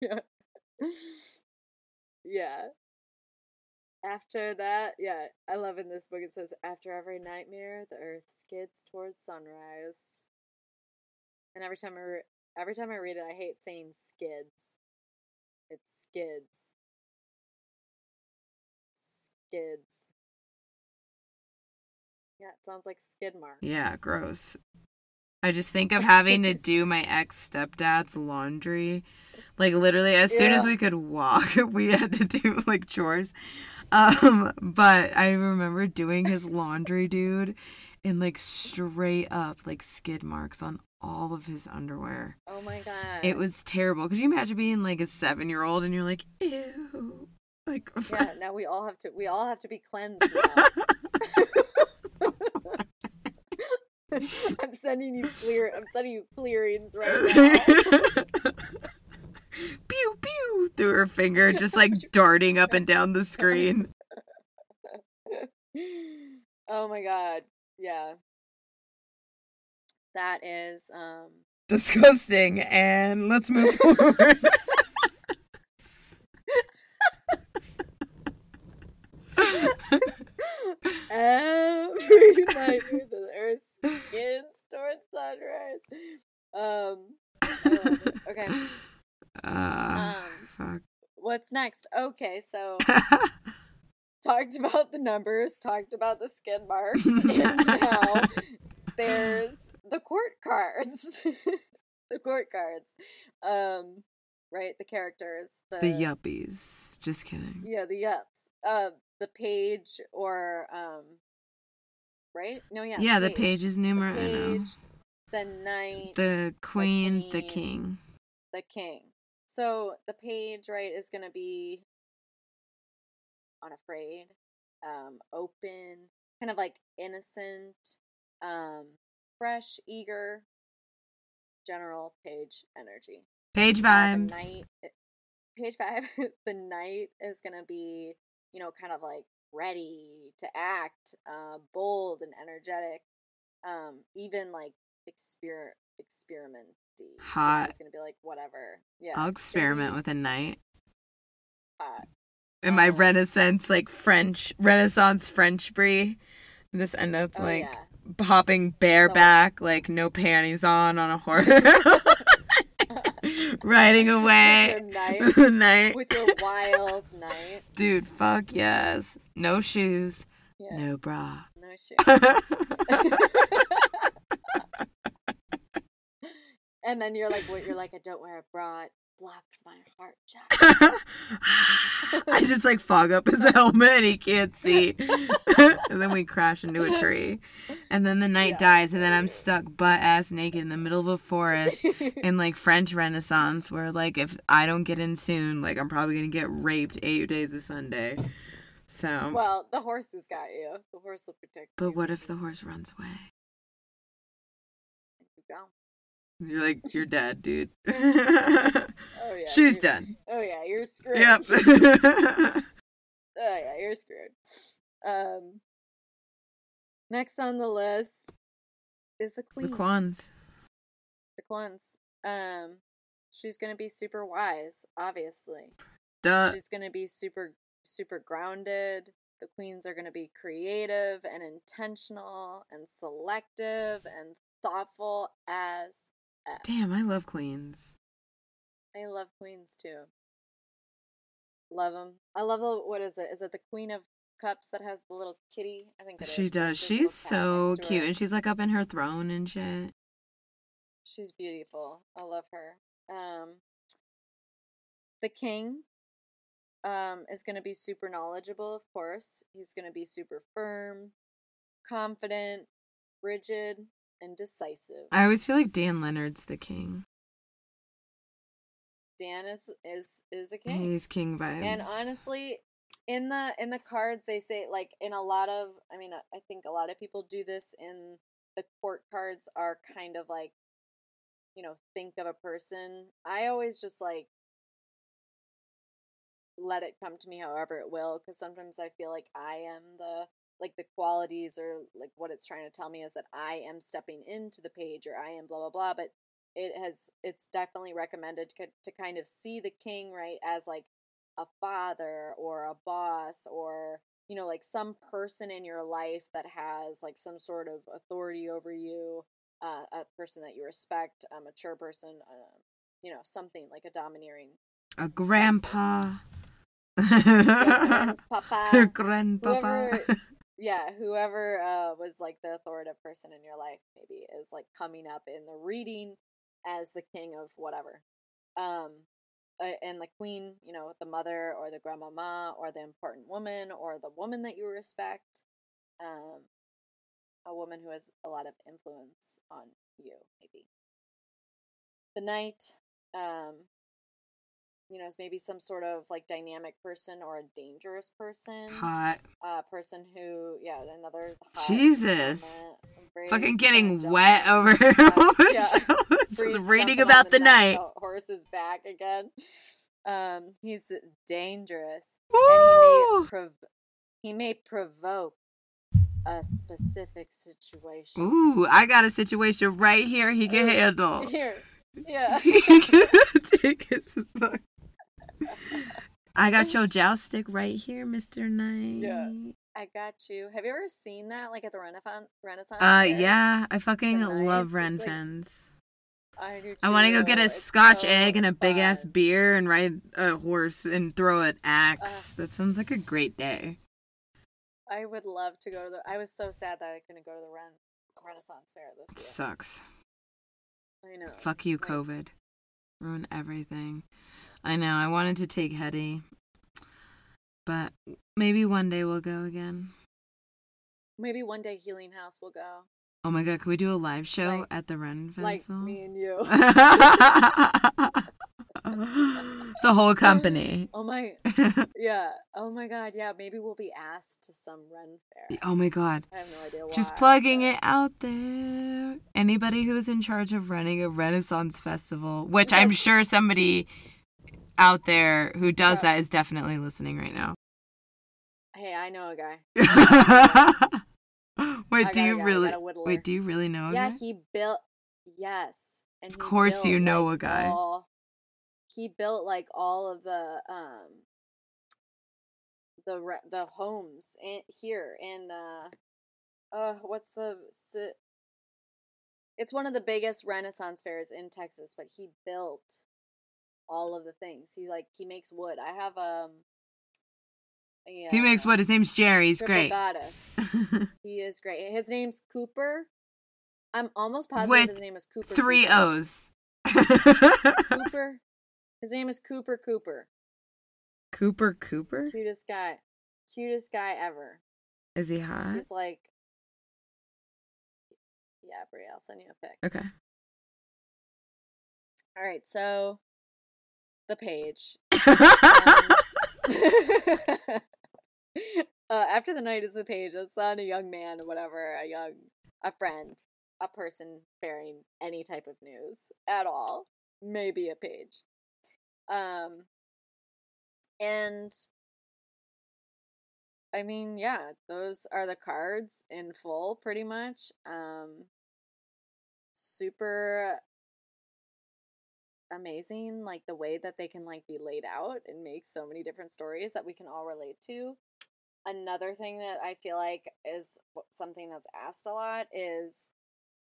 yeah. Yeah. After that, yeah, I love in this book it says after every nightmare the earth skids towards sunrise. And every time I re- every time I read it I hate saying skids. It's skids. Skids. Yeah, it sounds like skid mark. Yeah, gross. I just think of having to do my ex stepdad's laundry. Like literally as soon as we could walk, we had to do like chores. Um, but I remember doing his laundry, dude, and like straight up like skid marks on all of his underwear. Oh my god. It was terrible. Could you imagine being like a seven year old and you're like, ew. Like Yeah, now we all have to we all have to be cleansed now. I'm sending you clear. I'm sending you clearings right now. pew pew through her finger, just like darting up and down the screen. oh my god. Yeah. That is um Disgusting. And let's move forward. every night with the earth skins towards sunrise. Um I love it. okay. Uh, Um what's next? Okay, so talked about the numbers, talked about the skin marks, and now there's the court cards. the court cards. Um, right, the characters. The, the yuppies. Just kidding. Yeah, the yups. Uh, the page or um, right? No, yeah. Yeah, the page is The numerous. I know. page, the knight, The queen, the queen. king. the king. So the page, right, is gonna be unafraid, um, open, kind of like innocent, um, fresh, eager, general page energy. Page Uh, vibes. knight, eh, page five, the knight is gonna be, you know, kind of like ready to act, uh, bold and energetic, um, even like exper know, Hot. It's gonna be like whatever. Yeah, I'll experiment with a knight. hot. In my Um, Renaissance, like French, Renaissance French brie. Just end up Oh like yeah. Hopping bareback, like no panties on, on a horse, riding away. Knight with a with your wild night. Dude, fuck yes. No shoes, Yeah. no bra. No shit. and then you're like, what? You're like, I don't wear a bra. It blocks my heart chakra. I just like fog up his helmet and he can't see. and then we crash into a tree. And then the knight Yeah, dies, and then I'm stuck butt ass naked in the middle of a forest in like French Renaissance, where like if I don't get in soon, like I'm probably gonna get raped eight days a Sunday. So, well, the horse has got you. The horse will protect you. but what if the horse runs away? You go. You're like, you're dead, dude. Oh yeah. She's done. Oh yeah, you're screwed. Yep. oh yeah, you're screwed. Um. Next on the list is the Queen. the. Quans. the Quans. Um, she's gonna be super wise, obviously. Duh. She's gonna be super, super grounded. The queens are gonna be creative and intentional and selective and thoughtful as. F. Damn, I love queens. I love queens too. Love them. I love the what is it? Is it the Queen of Cups that has the little kitty? I think She is. does. There's She's so cute, and she's like up in her throne and shit. She's beautiful. I love her. Um, the king um, is going to be super knowledgeable, of course. He's going to be super firm, confident, rigid, and decisive. I always feel like Dan Leonard's the king. Dan is is is a king. He's king vibes. And honestly, in the in the cards they say like in a lot of I mean I think a lot of people do this in the court cards are kind of like you know, think of a person. I always just like let it come to me however it will cuz sometimes I feel like I am the like the qualities or like what it's trying to tell me is that I am stepping into the page or I am blah blah blah but it has it's definitely recommended to, to kind of see the king right as like a father or a boss or you know like some person in your life that has like some sort of authority over you uh, a person that you respect a mature person uh, you know something like a domineering a grandpa. Yeah, papa Grandpapa. whoever yeah whoever uh, was like the authoritative person in your life maybe is like coming up in the reading as the king of whatever um uh, and the queen you know the mother or the grandmama or the important woman or the woman that you respect um a woman who has a lot of influence on you maybe the knight um you know is maybe some sort of like dynamic person or a dangerous person Hot. a person who yeah another hot Jesus. Fucking getting wet over here. yeah. Just reading about the night. horse's back again um he's dangerous Woo! and he may prov- he may provoke a specific situation Ooh, I got a situation right here he can handle. here yeah he can take his book. I got your joust stick right here, Mr. Knight. Yeah. I got you. Have you ever seen that, like at the Renaissance? Renaissance Uh, yeah, I fucking love knights, Ren it's like-. I do. I want to go get a It's scotch so egg and a big ass beer and ride a horse and throw an axe. that sounds like a great day. I would love to go to the. I was so sad that I couldn't go to the Ren Renaissance fair this year. Sucks. I know. Fuck you, Like, COVID. Ruin everything. I know. I wanted to take Hetty, but maybe one day we'll go again. Maybe one day Healing House will go. Oh my god, can we do a live show Like- at the Ren Like Festival? me and you. the whole company. oh my. Yeah. Oh my God. Yeah. Maybe we'll be asked to some Ren fair. oh my god. I have no idea why. Just plugging but- it out there. Anybody who's in charge of running a Renaissance festival, which I'm sure somebody out there who does Yeah. that is definitely listening right now. Hey, I know a guy. wait, do you guy, really? got a whittler. Wait, do you really know? Yeah, guy? he built. Yes. And Of course you know like, a guy. all- he built like all of the um the re- the homes in, here in uh uh what's the it's one of the biggest renaissance fairs in texas but he built all of the things he like he makes wood i have um a, He makes what? His name's Jerry. He's great. he is great his name's cooper i'm almost positive With his name is cooper Three Cooper. O's. cooper his name is cooper cooper Cooper Cooper? cutest guy cutest guy ever Is he hot? he's like yeah Bree, i'll send you a pic Okay. all right so the page um, uh, after the knight is the page it's not a young man whatever a young a friend a person bearing any type of news at all maybe a page. Um and i mean yeah those are the cards in full pretty much um super amazing like the way that they can like be laid out and make so many different stories that we can all relate to another thing that i feel like is something that's asked a lot is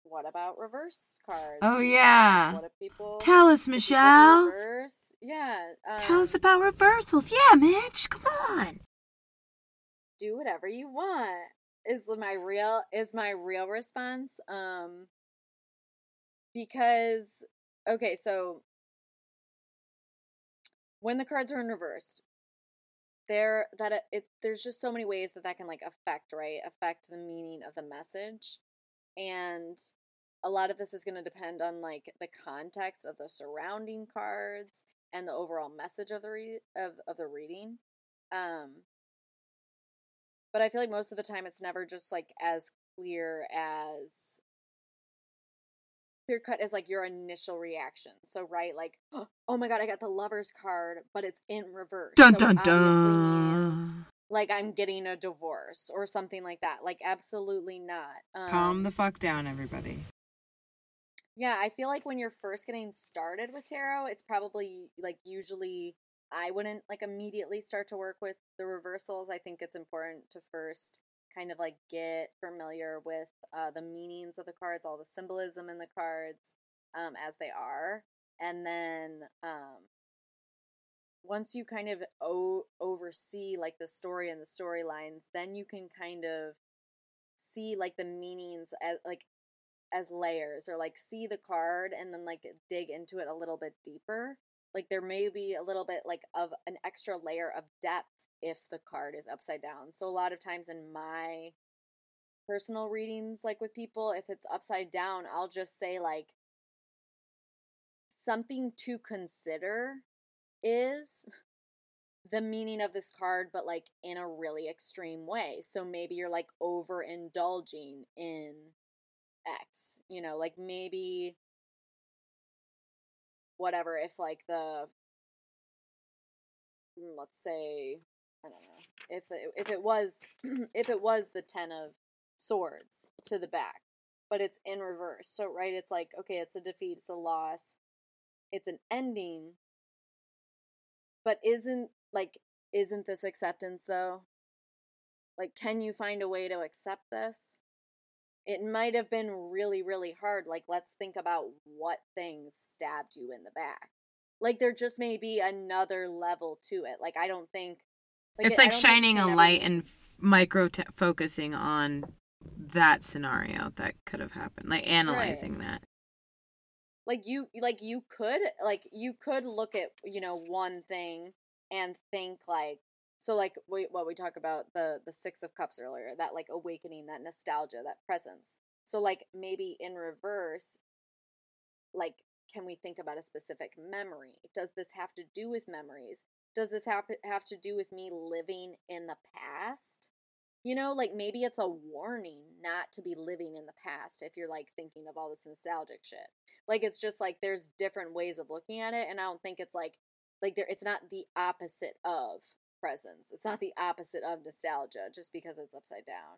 what about reverse cards Oh, yeah. what if people Tell us, if people do Michelle. reverse? yeah. Um, Tell us about reversals. Yeah, Mitch, come on. do whatever you want is my real is my real response um because okay so when the cards are in reversed there that it, it there's just so many ways that that can like affect right affect the meaning of the message and a lot of this is going to depend on like the context of the surrounding cards and the overall message of the re- of, of the reading um but I feel like most of the time it's never just like as clear as clear cut as like your initial reaction. So right, like oh my god, I got the lovers card, but it's in reverse. Dun so dun dun. like I'm getting a divorce or something like that. Like absolutely not. Um, Calm the fuck down, everybody. Yeah, I feel like when you're first getting started with tarot, it's probably like usually I wouldn't like immediately start to work with the reversals. I think it's important to first kind of like get familiar with uh, the meanings of the cards, all the symbolism in the cards um, as they are. And then um, once you kind of o- oversee like the story and the storylines, then you can kind of see like the meanings as like as layers or like see the card and then like dig into it a little bit deeper like there may be a little bit like of an extra layer of depth if the card is upside down. So a lot of times in my personal readings like with people if it's upside down, I'll just say like something to consider is the meaning of this card but like in a really extreme way. So maybe you're like overindulging in X, you know, like maybe whatever if like the mm, let's say I don't know. If it, if it was if it was the 10 of swords to the back but it's in reverse. So right it's like okay it's a defeat it's a loss it's an ending. But isn't like isn't this acceptance though? Like can you find a way to accept this? It might have been really really hard like let's think about what things stabbed you in the back. Like there just may be another level to it. Like i don't think it's it- like shining a light ever- and f- micro t- focusing on that scenario that could have happened, like analyzing that. like you like you could like you could look at you know one thing and think like so like we, what we talk about the the six of cups earlier that like awakening that nostalgia that presence. So like maybe in reverse like can we think about a specific memory? Does this have to do with memories does this have, to do with me living in the past? You know like maybe it's a warning not to be living in the past if you're like thinking of all this nostalgic shit. Like it's just like there's different ways of looking at it and i don't think it's like like there it's not the opposite of presence. It's not the opposite of nostalgia just because it's upside down.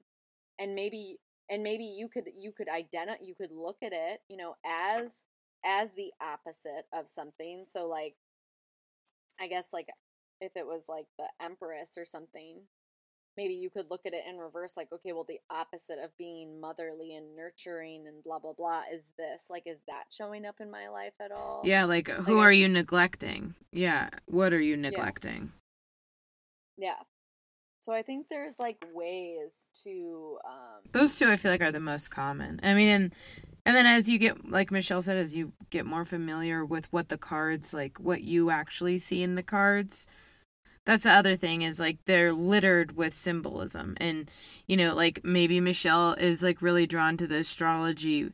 And maybe and maybe you could you could identify you could look at it you know as as the opposite of something. So like i guess like if it was like the empress or something maybe you could look at it in reverse like okay well the opposite of being motherly and nurturing and blah blah blah is this like is that showing up in my life at all Yeah, like who I- are you neglecting? Yeah, what are you neglecting? yeah so i think there's like ways to um Those two I feel like are the most common. I mean, and and then as you get like Michelle said, as you get more familiar with what the cards like, what you actually see in the cards. That's the other thing is like they're littered with symbolism, and you know, like maybe Michelle is like really drawn to the astrology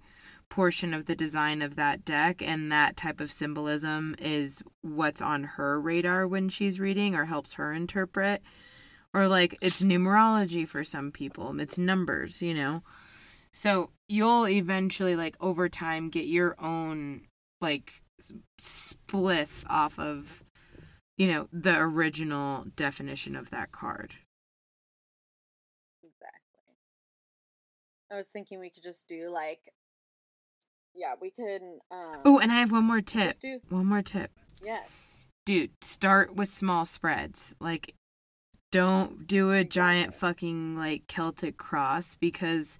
portion of the design of that deck, and that type of symbolism is what's on her radar when she's reading or helps her interpret. Or like it's numerology for some people. It's numbers you know so you'll eventually like over time get your own like spliff off of you know the original definition of that card. Exactly. I was thinking we could just do like yeah we could um oh and i have one more tip. do one more tip. Yes. Dude start with small spreads. Like don't do a giant fucking like celtic cross because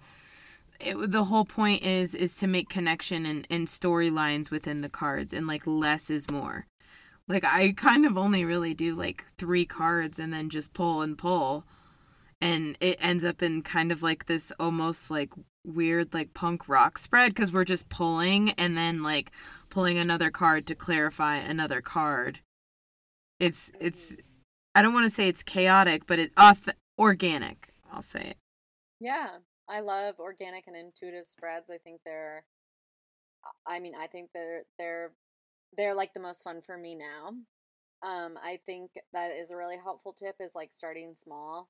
it, the whole point is is to make connection and, and storylines within the cards and like less is more Like I kind of only really do like three cards and then just pull and pull. And it ends up in kind of like this almost like weird like punk rock spread because we're just pulling and then like pulling another card to clarify another card. It's it's I don't want to say it's chaotic, but it auth- organic. I'll say it. Yeah, I love organic and intuitive spreads. I think they're I mean, I think they're they're they're like the most fun for me now. Um I think that is a really helpful tip is like starting small.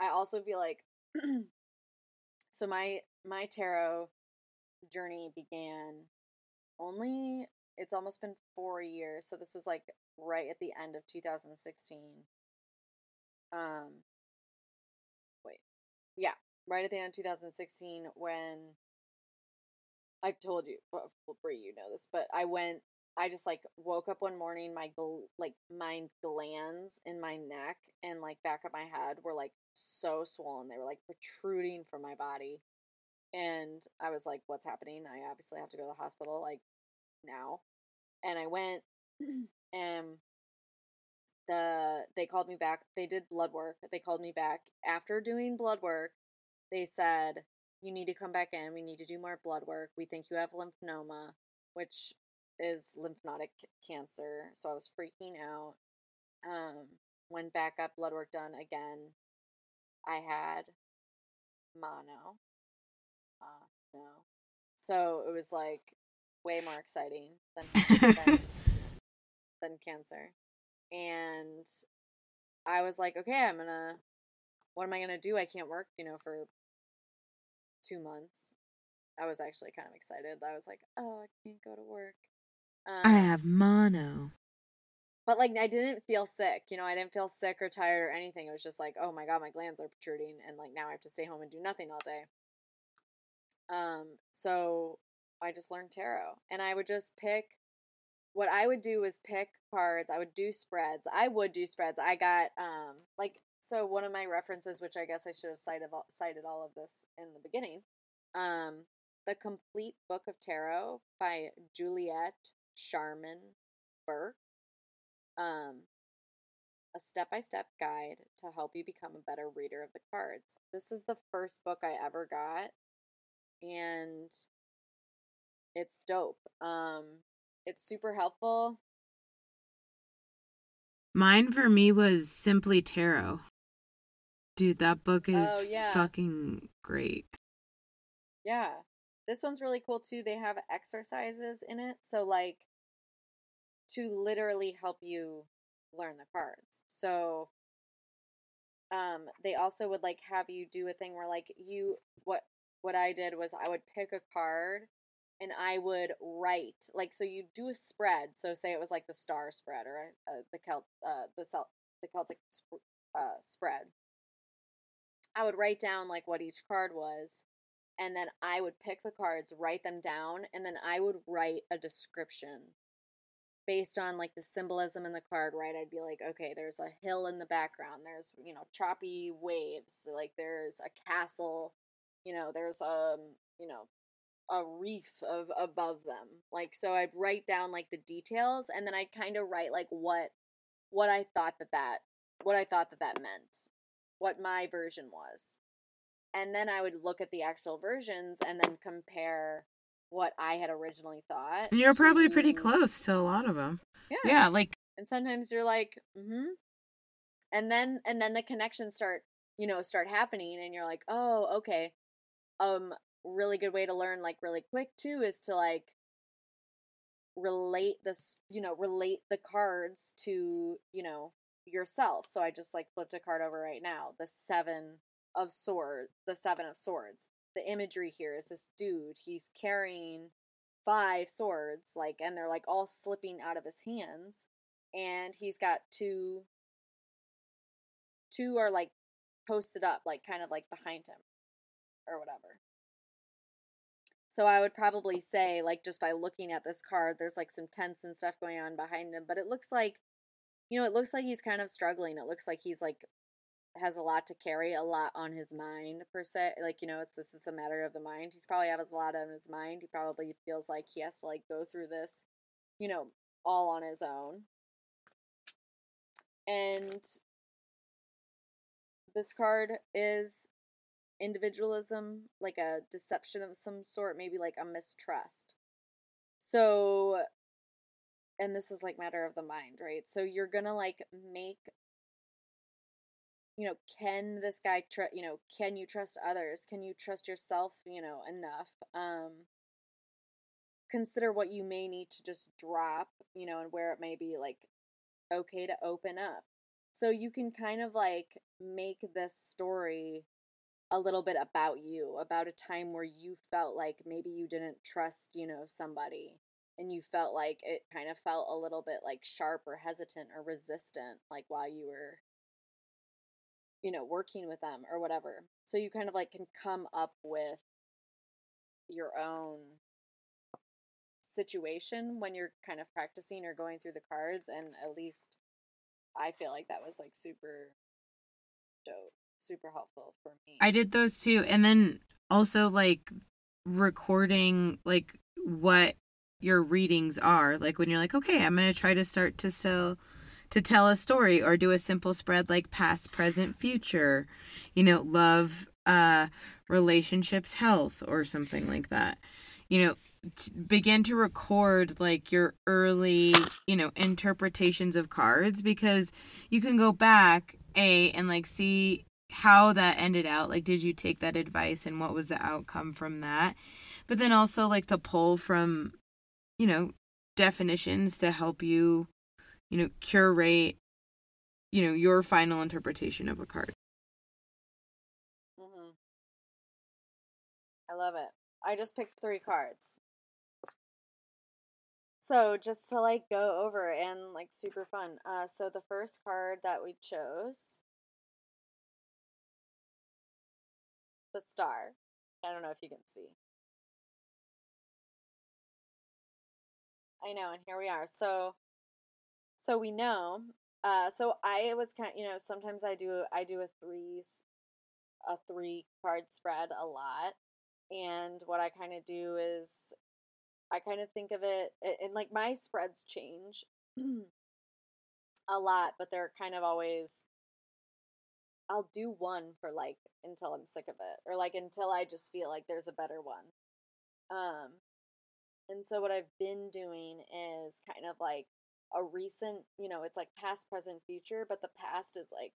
I also feel like so my my tarot journey began only it's almost been 4 years. So this was like right at the end of 2016. Um wait. Yeah, right at the end of 2016 when I told you, well, Bree, you know this, but I went. I just like woke up one morning, my gl- like my glands in my neck and like back of my head were like so swollen. They were like protruding from my body, and I was like, "What's happening?" I obviously have to go to the hospital like now, and I went, and the they called me back. They did blood work. They called me back after doing blood work. They said you need to come back in. We need to do more blood work. We think you have lymphoma, which is lymphatic cancer. So I was freaking out. Um, went back, got blood work done again. I had mono. Uh, no. So it was like way more exciting than than, than cancer. And I was like, okay, I'm gonna. What am I gonna do? I can't work, you know, for two months. I was actually kind of excited. I was like, oh, I can't go to work. Um, I have mono. but like I didn't feel sick, you know, I didn't feel sick or tired or anything. It was just like, oh my god, my glands are protruding and like now I have to stay home and do nothing all day. Um, so I just learned tarot and I would just pick what I would do was pick cards. I would do spreads. I would do spreads. I got um like so one of my references, which I guess I should have cited all, cited all of this in the beginning, um, the complete book of tarot by Juliet Sharman Burke, um, a step by step guide to help you become a better reader of the cards. This is the first book I ever got, and it's dope. Um, it's super helpful. Mine for me was simply tarot. Dude, that book is Oh, yeah. fucking great. Yeah. This one's really cool too. They have exercises in it. So like to literally help you learn the cards. So um they also would like have you do a thing where like you what what I did was I would pick a card and I would write like so you do a spread. So say it was like the star spread or uh, the Celt uh the Celt the Celtic sp- uh spread. I would write down like what each card was and then I would pick the cards, write them down, and then I would write a description based on like the symbolism in the card, right? I'd be like, okay, there's a hill in the background, there's, you know, choppy waves, like there's a castle, you know, there's um, you know, a reef of above them. Like so I'd write down like the details and then I'd kind of write like what what I thought that that what I thought that that meant. What my version was and then I would look at the actual versions and then compare what I had originally thought. And you're probably pretty close to a lot of them. Yeah. Yeah, like And sometimes you're like, mm-hmm. And then and then the connections start, you know, start happening and you're like, oh, okay. Um, really good way to learn like really quick too is to like relate this, you know, relate the cards to, you know, yourself. So I just like flipped a card over right now. The seven of swords, the seven of swords. The imagery here is this dude. He's carrying five swords, like, and they're like all slipping out of his hands. And he's got two. Two are like posted up, like kind of like behind him, or whatever. So I would probably say, like, just by looking at this card, there's like some tense and stuff going on behind him, but it looks like, you know, it looks like he's kind of struggling. It looks like he's like has a lot to carry, a lot on his mind per se. Like you know, it's this is the matter of the mind. He's probably has a lot on his mind. He probably feels like he has to like go through this, you know, all on his own. and this card is individualism, like a deception of some sort, maybe like a mistrust. So, and this is like matter of the mind, right? So you're gonna like make, you know, can this guy, tr- you know, can you trust others? Can you trust yourself, you know, enough? Um, consider what you may need to just drop, you know, and where it may be like okay to open up. So you can kind of like make this story a little bit about you, about a time where you felt like maybe you didn't trust, you know, somebody and you felt like it kind of felt a little bit like sharp or hesitant or resistant like while you were you know, working with them or whatever. So you kind of like can come up with your own situation when you're kind of practicing or going through the cards and at least I feel like that was like super dope, super helpful for me. I did those too. And then also like recording like what your readings are. Like when you're like, okay, I'm gonna try to start to sell to tell a story or do a simple spread like past, present, future, you know, love, uh, relationships, health, or something like that. You know, begin to record like your early you know interpretations of cards because you can go back a and like see how that ended out like did you take that advice and what was the outcome from that but then also like the pull from you know definitions to help you you know curate you know your final interpretation of a card Mm-hmm. I love it. I just picked three cards. So just to like go over and like super fun. Uh, so the first card that we chose, the star. I don't know if you can see. I know, and here we are. So, so we know. Uh, so I was kind, you know, sometimes I do I do a threes, a three card spread a lot, and what I kind of do is I kind of think of it, and like my spreads change a lot, but they're kind of always. I'll do one for like until I'm sick of it, or like until I just feel like there's a better one. Um, and so what I've been doing is kind of like a recent, you know, it's like past, present, future, but the past is like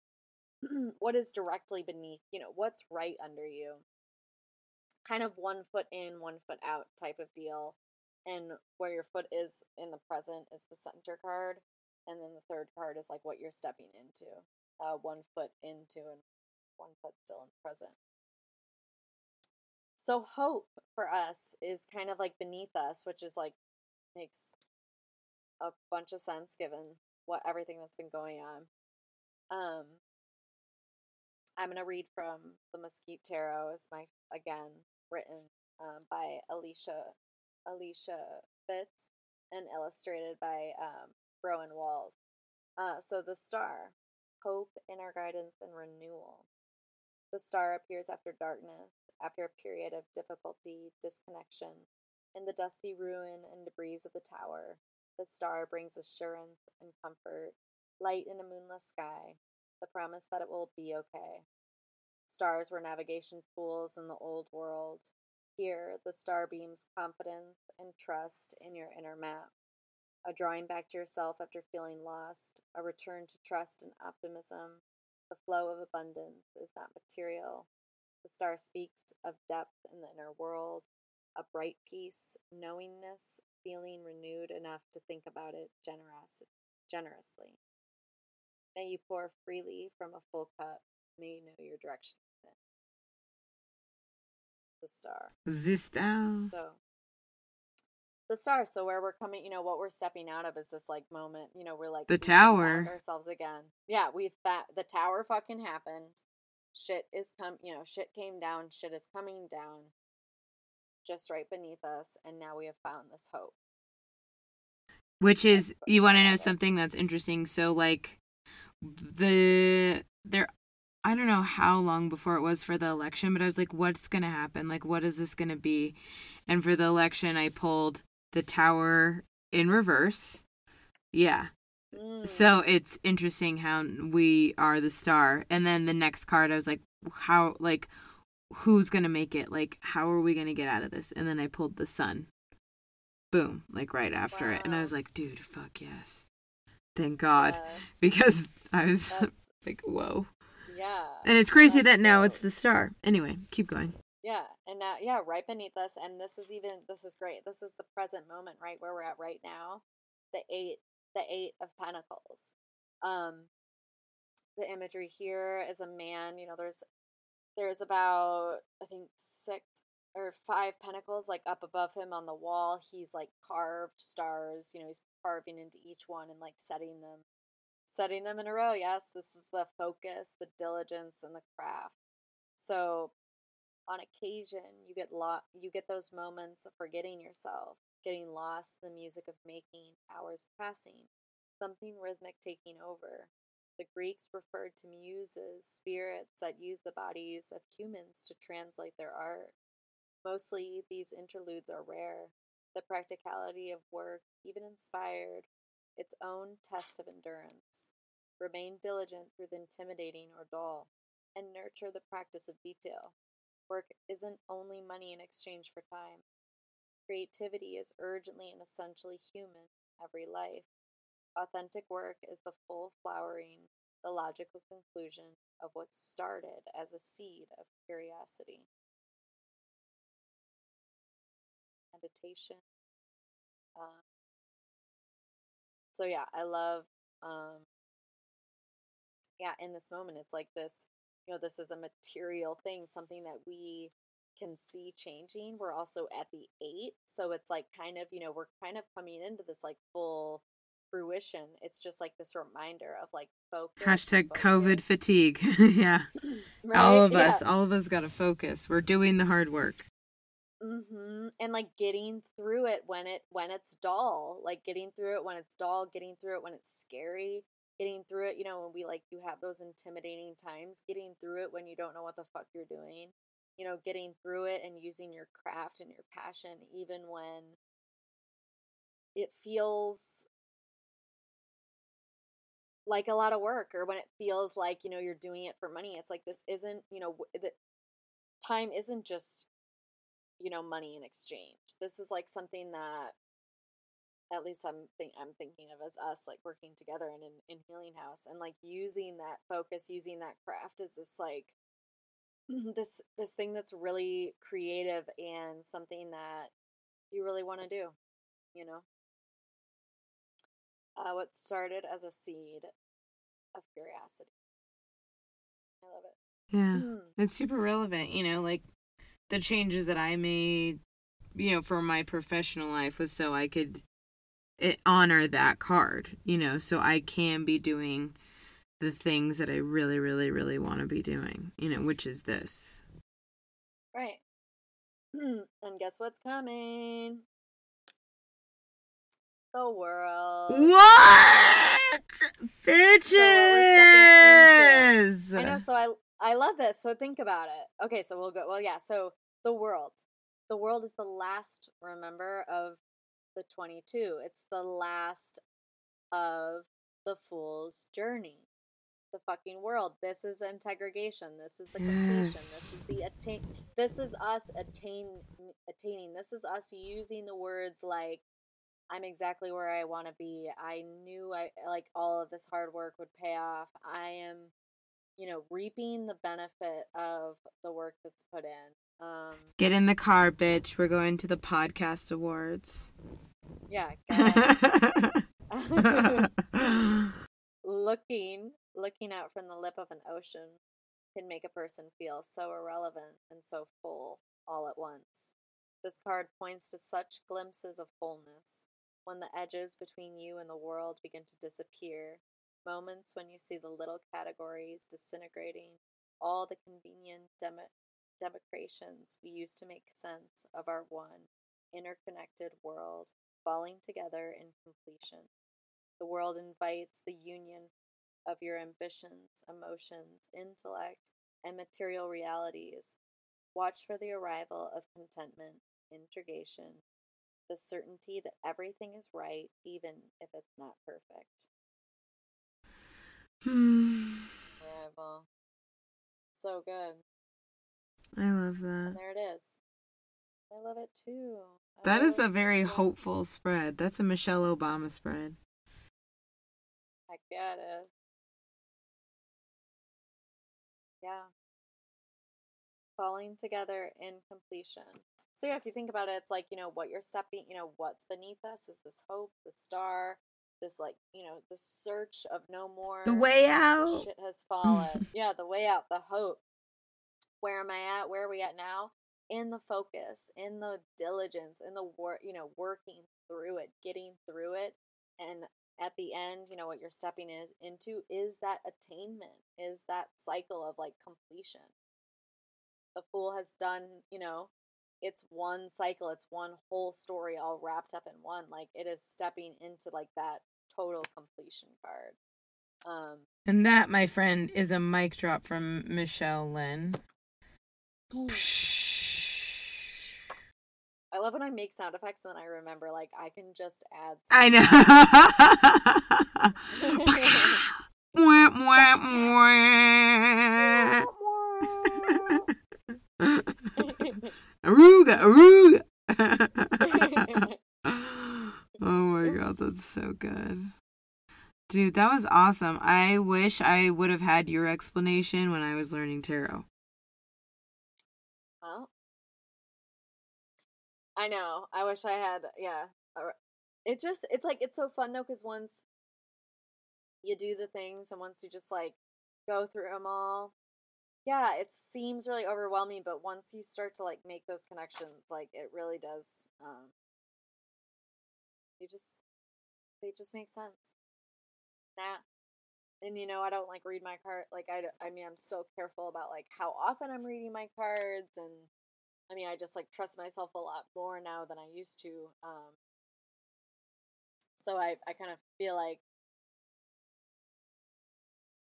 what is directly beneath, you know, what's right under you. Kind of one foot in, one foot out type of deal. And where your foot is in the present is the center card. And then the third card is like what you're stepping into. Uh, one foot into and one foot still in the present. So hope for us is kind of like beneath us, which is like makes a bunch of sense given what everything that's been going on. Um, I'm gonna read from the Mesquite Tarot. Is my again written um, by Alicia Alicia Fitz and illustrated by um, Rowan Walls. Uh, so the star, hope, inner guidance, and renewal. The star appears after darkness, after a period of difficulty, disconnection. In the dusty ruin and debris of the tower, the star brings assurance and comfort, light in a moonless sky, the promise that it will be okay. Stars were navigation tools in the old world. Here, the star beams confidence and trust in your inner map. A drawing back to yourself after feeling lost, a return to trust and optimism. The flow of abundance is not material, the star speaks of depth in the inner world, a bright peace, knowingness, feeling renewed enough to think about it generous, generously. May you pour freely from a full cup. May you know your direction. The star. the star So the star. So where we're coming, you know, what we're stepping out of is this like moment. You know, we're like The we tower. ourselves again. Yeah, we've fa- the tower fucking happened. Shit is come. You know, shit came down. Shit is coming down. Just right beneath us, and now we have found this hope. which is you want to know something that's interesting so like the there i don't know how long before it was for the election but i was like what's going to happen like what is this going to be and for the election i pulled the tower in reverse yeah Mm. So it's interesting how we are the star. And then the next card, I was like, how, like, who's going to make it? Like, how are we going to get out of this? And then I pulled the sun. Boom, like right after it. And I was like, dude, fuck yes. Thank God. Yes. Because I was That's- like, whoa. yeah. And it's crazy That's that now it's the star. Anyway, keep going. Yeah, and now yeah, right beneath us, and this is even this is great. This is the present moment, right where we're at right now. The eight, the eight of Pentacles. Um, the imagery here is a man. You know, there's there's about I think six or five pentacles like up above him on the wall. He's like carved stars. You know, he's carving into each one and like setting them, setting them in a row. Yes, this is the focus, the diligence, and the craft. So on occasion you get lo- you get those moments of forgetting yourself getting lost in the music of making hours passing something rhythmic taking over. The greeks referred to muses spirits that use the bodies of humans to translate their art. Mostly these interludes are rare. The practicality of work even inspired its own test of endurance. Remain diligent through the intimidating or dull and nurture the practice of detail Work isn't only money in exchange for time. Creativity is urgently and essentially human in every life. Authentic work is the full flowering, the logical conclusion of what started as a seed of curiosity. Meditation. Um, so yeah, I love um, yeah, in this moment it's like this you know this is a material thing something that we can see changing we're also at the eight so it's like kind of you know we're kind of coming into this like full fruition it's just like this reminder of like focus Hashtag focus. COVID fatigue. yeah. all of us, Yeah. all of us got to focus. We're doing the hard work. hmm And like getting through it when it when it's dull, like getting through it when it's dull, getting through it when it's scary, getting through it, you know, when we like you have those intimidating times, getting through it when you don't know what the fuck you're doing, you know, getting through it and using your craft and your passion even when it feels like a lot of work or when it feels like, you know, you're doing it for money. It's like this isn't, you know, the time isn't just you know money in exchange this is like something that at least i'm think i'm thinking of as us like working together in, in in healing house and like using that focus using that craft is this like this this thing that's really creative and something that you really want to do you know uh, what started as a seed of curiosity i love it Yeah. Mm. It's super relevant, you know, like the changes that I made, you know, for my professional life was so I could it, honor that card, you know, so I can be doing the things that I really, really, really want to be doing, you know, which is this. Right. and guess what's coming? The world. What? Bitches! I know, so I I love this. So think about it. Okay, so we'll go. Well, yeah. So the world. The world is the last. Remember of the twenty-two. It's the last of the fool's journey. The fucking world. This is the integration. This is the completion. This is the attain. This is us attain attaining. This is us using the words like I'm exactly where I want to be. I knew I like all of this hard work would pay off. I am, you know, reaping the benefit of the work that's put in. Um, Get in the car, bitch. We're going to the podcast awards. yeah, looking looking out from the lip of an ocean can make a person feel so irrelevant and so full all at once. This card points to such glimpses of wholeness when the edges between you and the world begin to disappear, moments when you see the little categories disintegrating, all the convenient demo- demarcations we use to make sense of our one interconnected world falling together in completion. The world invites the union of your ambitions, emotions, intellect, and material realities. Watch for the arrival of contentment, integration, the certainty that everything is right, even if it's not perfect. Hmm. Arrival. So good. I love And that. there it is. I love it too. I That is a oh, very yeah. hopeful spread. That's a Michelle Obama spread. Heck yeah, it is. Yeah. Falling together in completion. So yeah, if you think about it, it's like, you know, what you're stepping, you know, what's beneath us is this hope, the star, this like, you know, the search of no more The way out. shit has fallen. yeah, the way out, the hope. Where am I at? Where are we at now? In the focus, in the diligence, in the work, you know, working through it, getting through it, and at the end, you know, what you're stepping is into is that attainment, is that cycle of like completion. The fool has done, you know, it's one cycle, it's one whole story all wrapped up in one. Like it is stepping into like that total completion card. Um, And that, my friend, is a mic drop from Michelle Lynn. I love when I make sound effects and then I remember like I can just add. I know. Aruga, aruga. oh my god, that's so good. Dude, that was awesome. I wish I would have had your explanation when I was learning tarot. I know. I wish I had. Yeah, it just it's like it's so fun though because once you do the things and once you just like go through them all, yeah, it seems really overwhelming. But once you start to like make those connections, like it really does. Um, you just they just make sense. Nah. And you know, I don't like read my card. Like I, I mean, I'm still careful about like how often I'm reading my cards, and I mean, I just like trust myself a lot more now than I used to. Um, so I, I kind of feel like,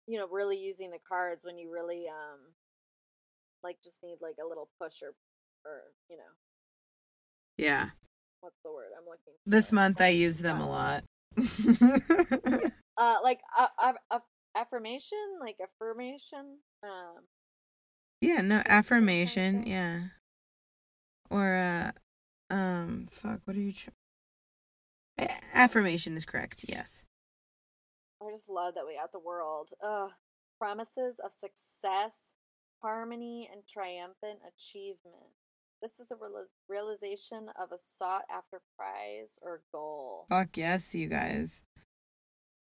you know, really using the cards when you really, um, like just need like a little push or, or you know, Yeah. what's the word I'm looking. This month I use them a Uh, lot. Uh, like uh, uh, affirmation, like affirmation. Um, yeah, no affirmation, yeah. Or uh um fuck, what are you tr- A- affirmation is correct. Yes. I just love that we got the world. Ugh. Promises of success, harmony, and triumphant achievement. This is the reali- realization of a sought after prize or goal. Fuck yes, you guys.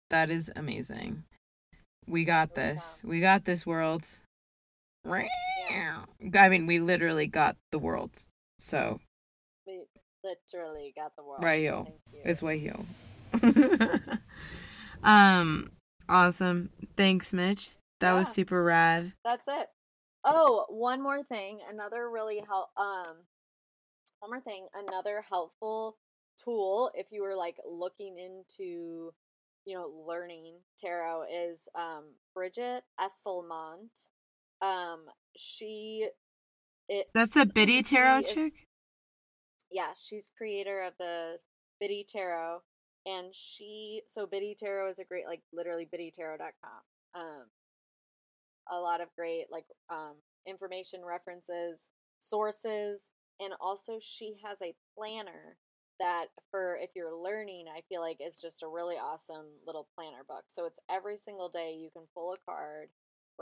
That is amazing. We got this. We got this world. Yeah. I mean, we literally got the world. So, We literally got the world. Right, you. it's way here. um, awesome. Thanks, Mitch. That was super rad. That's it. Oh, one more thing. Another really help. Um, one more thing. Another helpful tool if you were like looking into, you know, learning tarot is um Brigit Esselmont. Um, she it That's the Biddy Tarot is- chick? yeah, she's creator of the Biddy Tarot, and she so Biddy Tarot is a great like literally biddytarot.com. Um, a lot of great like um information references, sources, and also she has a planner that for if you're learning, I feel like is just a really awesome little planner book. So it's every single day you can pull a card,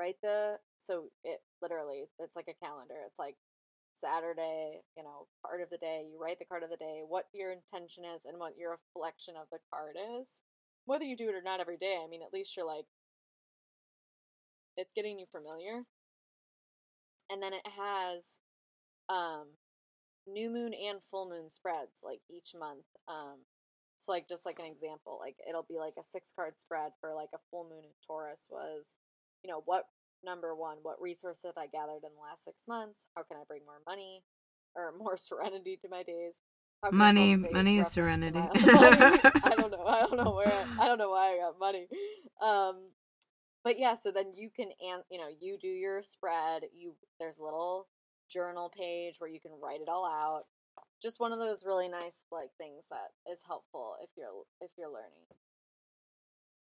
write the so it literally it's like a calendar. It's like Saturday, you know, card of the day, you write the card of the day, what your intention is, and what your reflection of the card is. Whether you do it or not every day, I mean, at least you're like, it's getting you familiar. And then it has um, new moon and full moon spreads, like each month. Um, so, like, just like an example, like it'll be like a six card spread for like a full moon in Taurus was, you know, what number one, what resource have I gathered in the last six months? How can I bring more money or more serenity to my days? How can I Money, money is serenity. I don't know. I don't know where. I don't know why I got money. Um, but yeah. So then you can, and you know, you do your spread. You there's a little journal page where you can write it all out. Just one of those really nice like things that is helpful if you're if you're learning.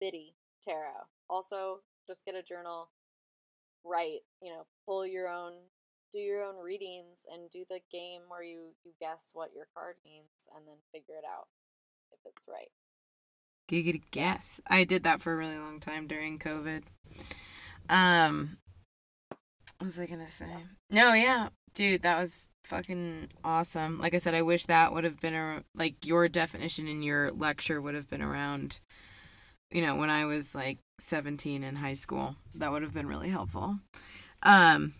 Biddy tarot. Also, just get a journal, write, you know, pull your own do your own readings and do the game where you you guess what your card means and then figure it out if it's right. Giggity guess. I did that for a really long time during COVID. Um, what was I gonna say? No, yeah, dude, that was fucking awesome. Like I said, I wish that would have been a like your definition in your lecture would have been around. You know, when I was like seventeen in high school, that would have been really helpful. Um,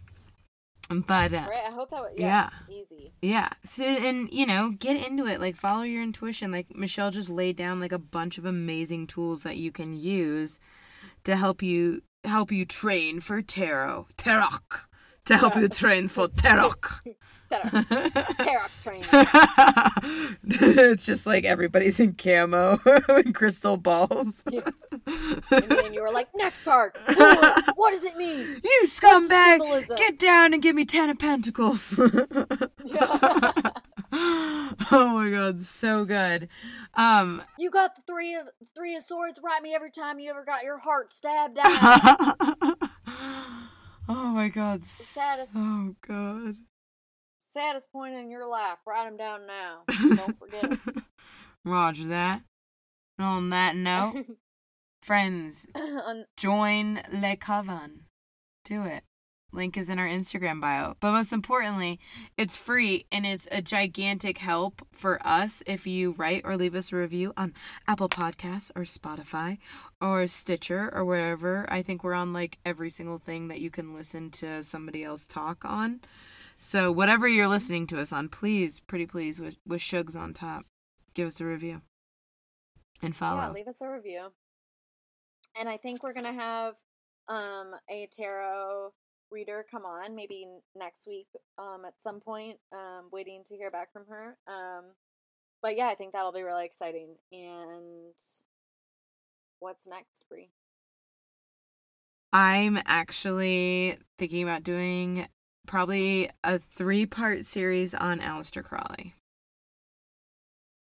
but uh, Right? I hope that was yeah, yeah. easy. Yeah. So and you know, get into it. Like follow your intuition. Like Michelle just laid down like a bunch of amazing tools that you can use to help you help you train for tarot. Tarot. To help you train for tarot. Tarot, tarot training. it's just like everybody's in camo and crystal balls. And then you were like, next card. What does it mean? You scumbag! Get down and give me ten of pentacles. oh my god, so good. Um You got the three of three of swords. Write me every time you ever got your heart stabbed out. Oh my god, the saddest- so good. Saddest point in your life. Write them down now. Don't forget. Roger that. And on that note, friends, join Le Coven. Do it. Link is in our Instagram bio. But most importantly, it's free and it's a gigantic help for us if you write or leave us a review on Apple Podcasts or Spotify or Stitcher or wherever. I think we're on like every single thing that you can listen to somebody else talk on. So whatever you're listening to us on, please, pretty please, with, with Shugs on top, give us a review and follow. yeah, leave us a review. And I think we're gonna have um a tarot reader come on maybe next week um at some point. Um, waiting to hear back from her. Um, but yeah, I think that'll be really exciting. And what's next, Bree? I'm actually thinking about doing probably a three part series on Aleister Crowley.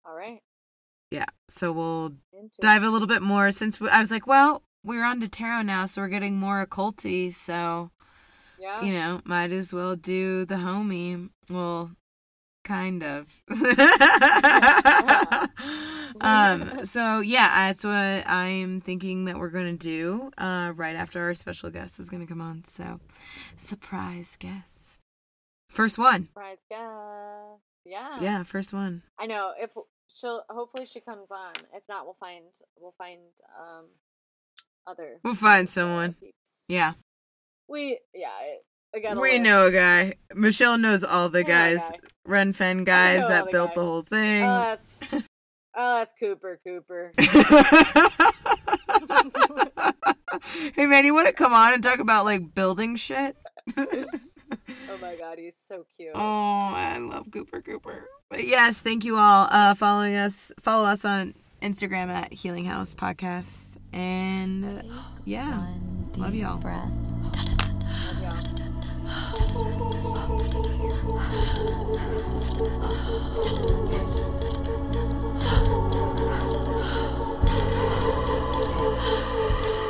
All right, Yeah. So we'll into dive it. a little bit more since we, I was like, well, we're on to tarot now, so we're getting more occulty. So, Yeah, you know, might as well do the homie. Well, kind of. um, so yeah, that's what I'm thinking that we're gonna do. Uh, right after our special guest is gonna come on. So, surprise guest, first one. surprise guest. Yeah, Yeah, first one. I know. If she'll, hopefully she comes on. If not, we'll find we'll find um other. We'll find someone. peeps. Yeah, We yeah. I- got. we know a guy. Michelle knows all the We know a guys, guy. Ren Fen guys that the built guys. the whole thing. Oh, that's, oh, that's Cooper. Cooper. hey man, you want to come on and talk about like building shit? oh my god, he's so cute. Oh, I love Cooper Cooper. But yes, thank you all uh following us. Follow us on Instagram at Healing House Podcasts. And yeah, love y'all. Love. One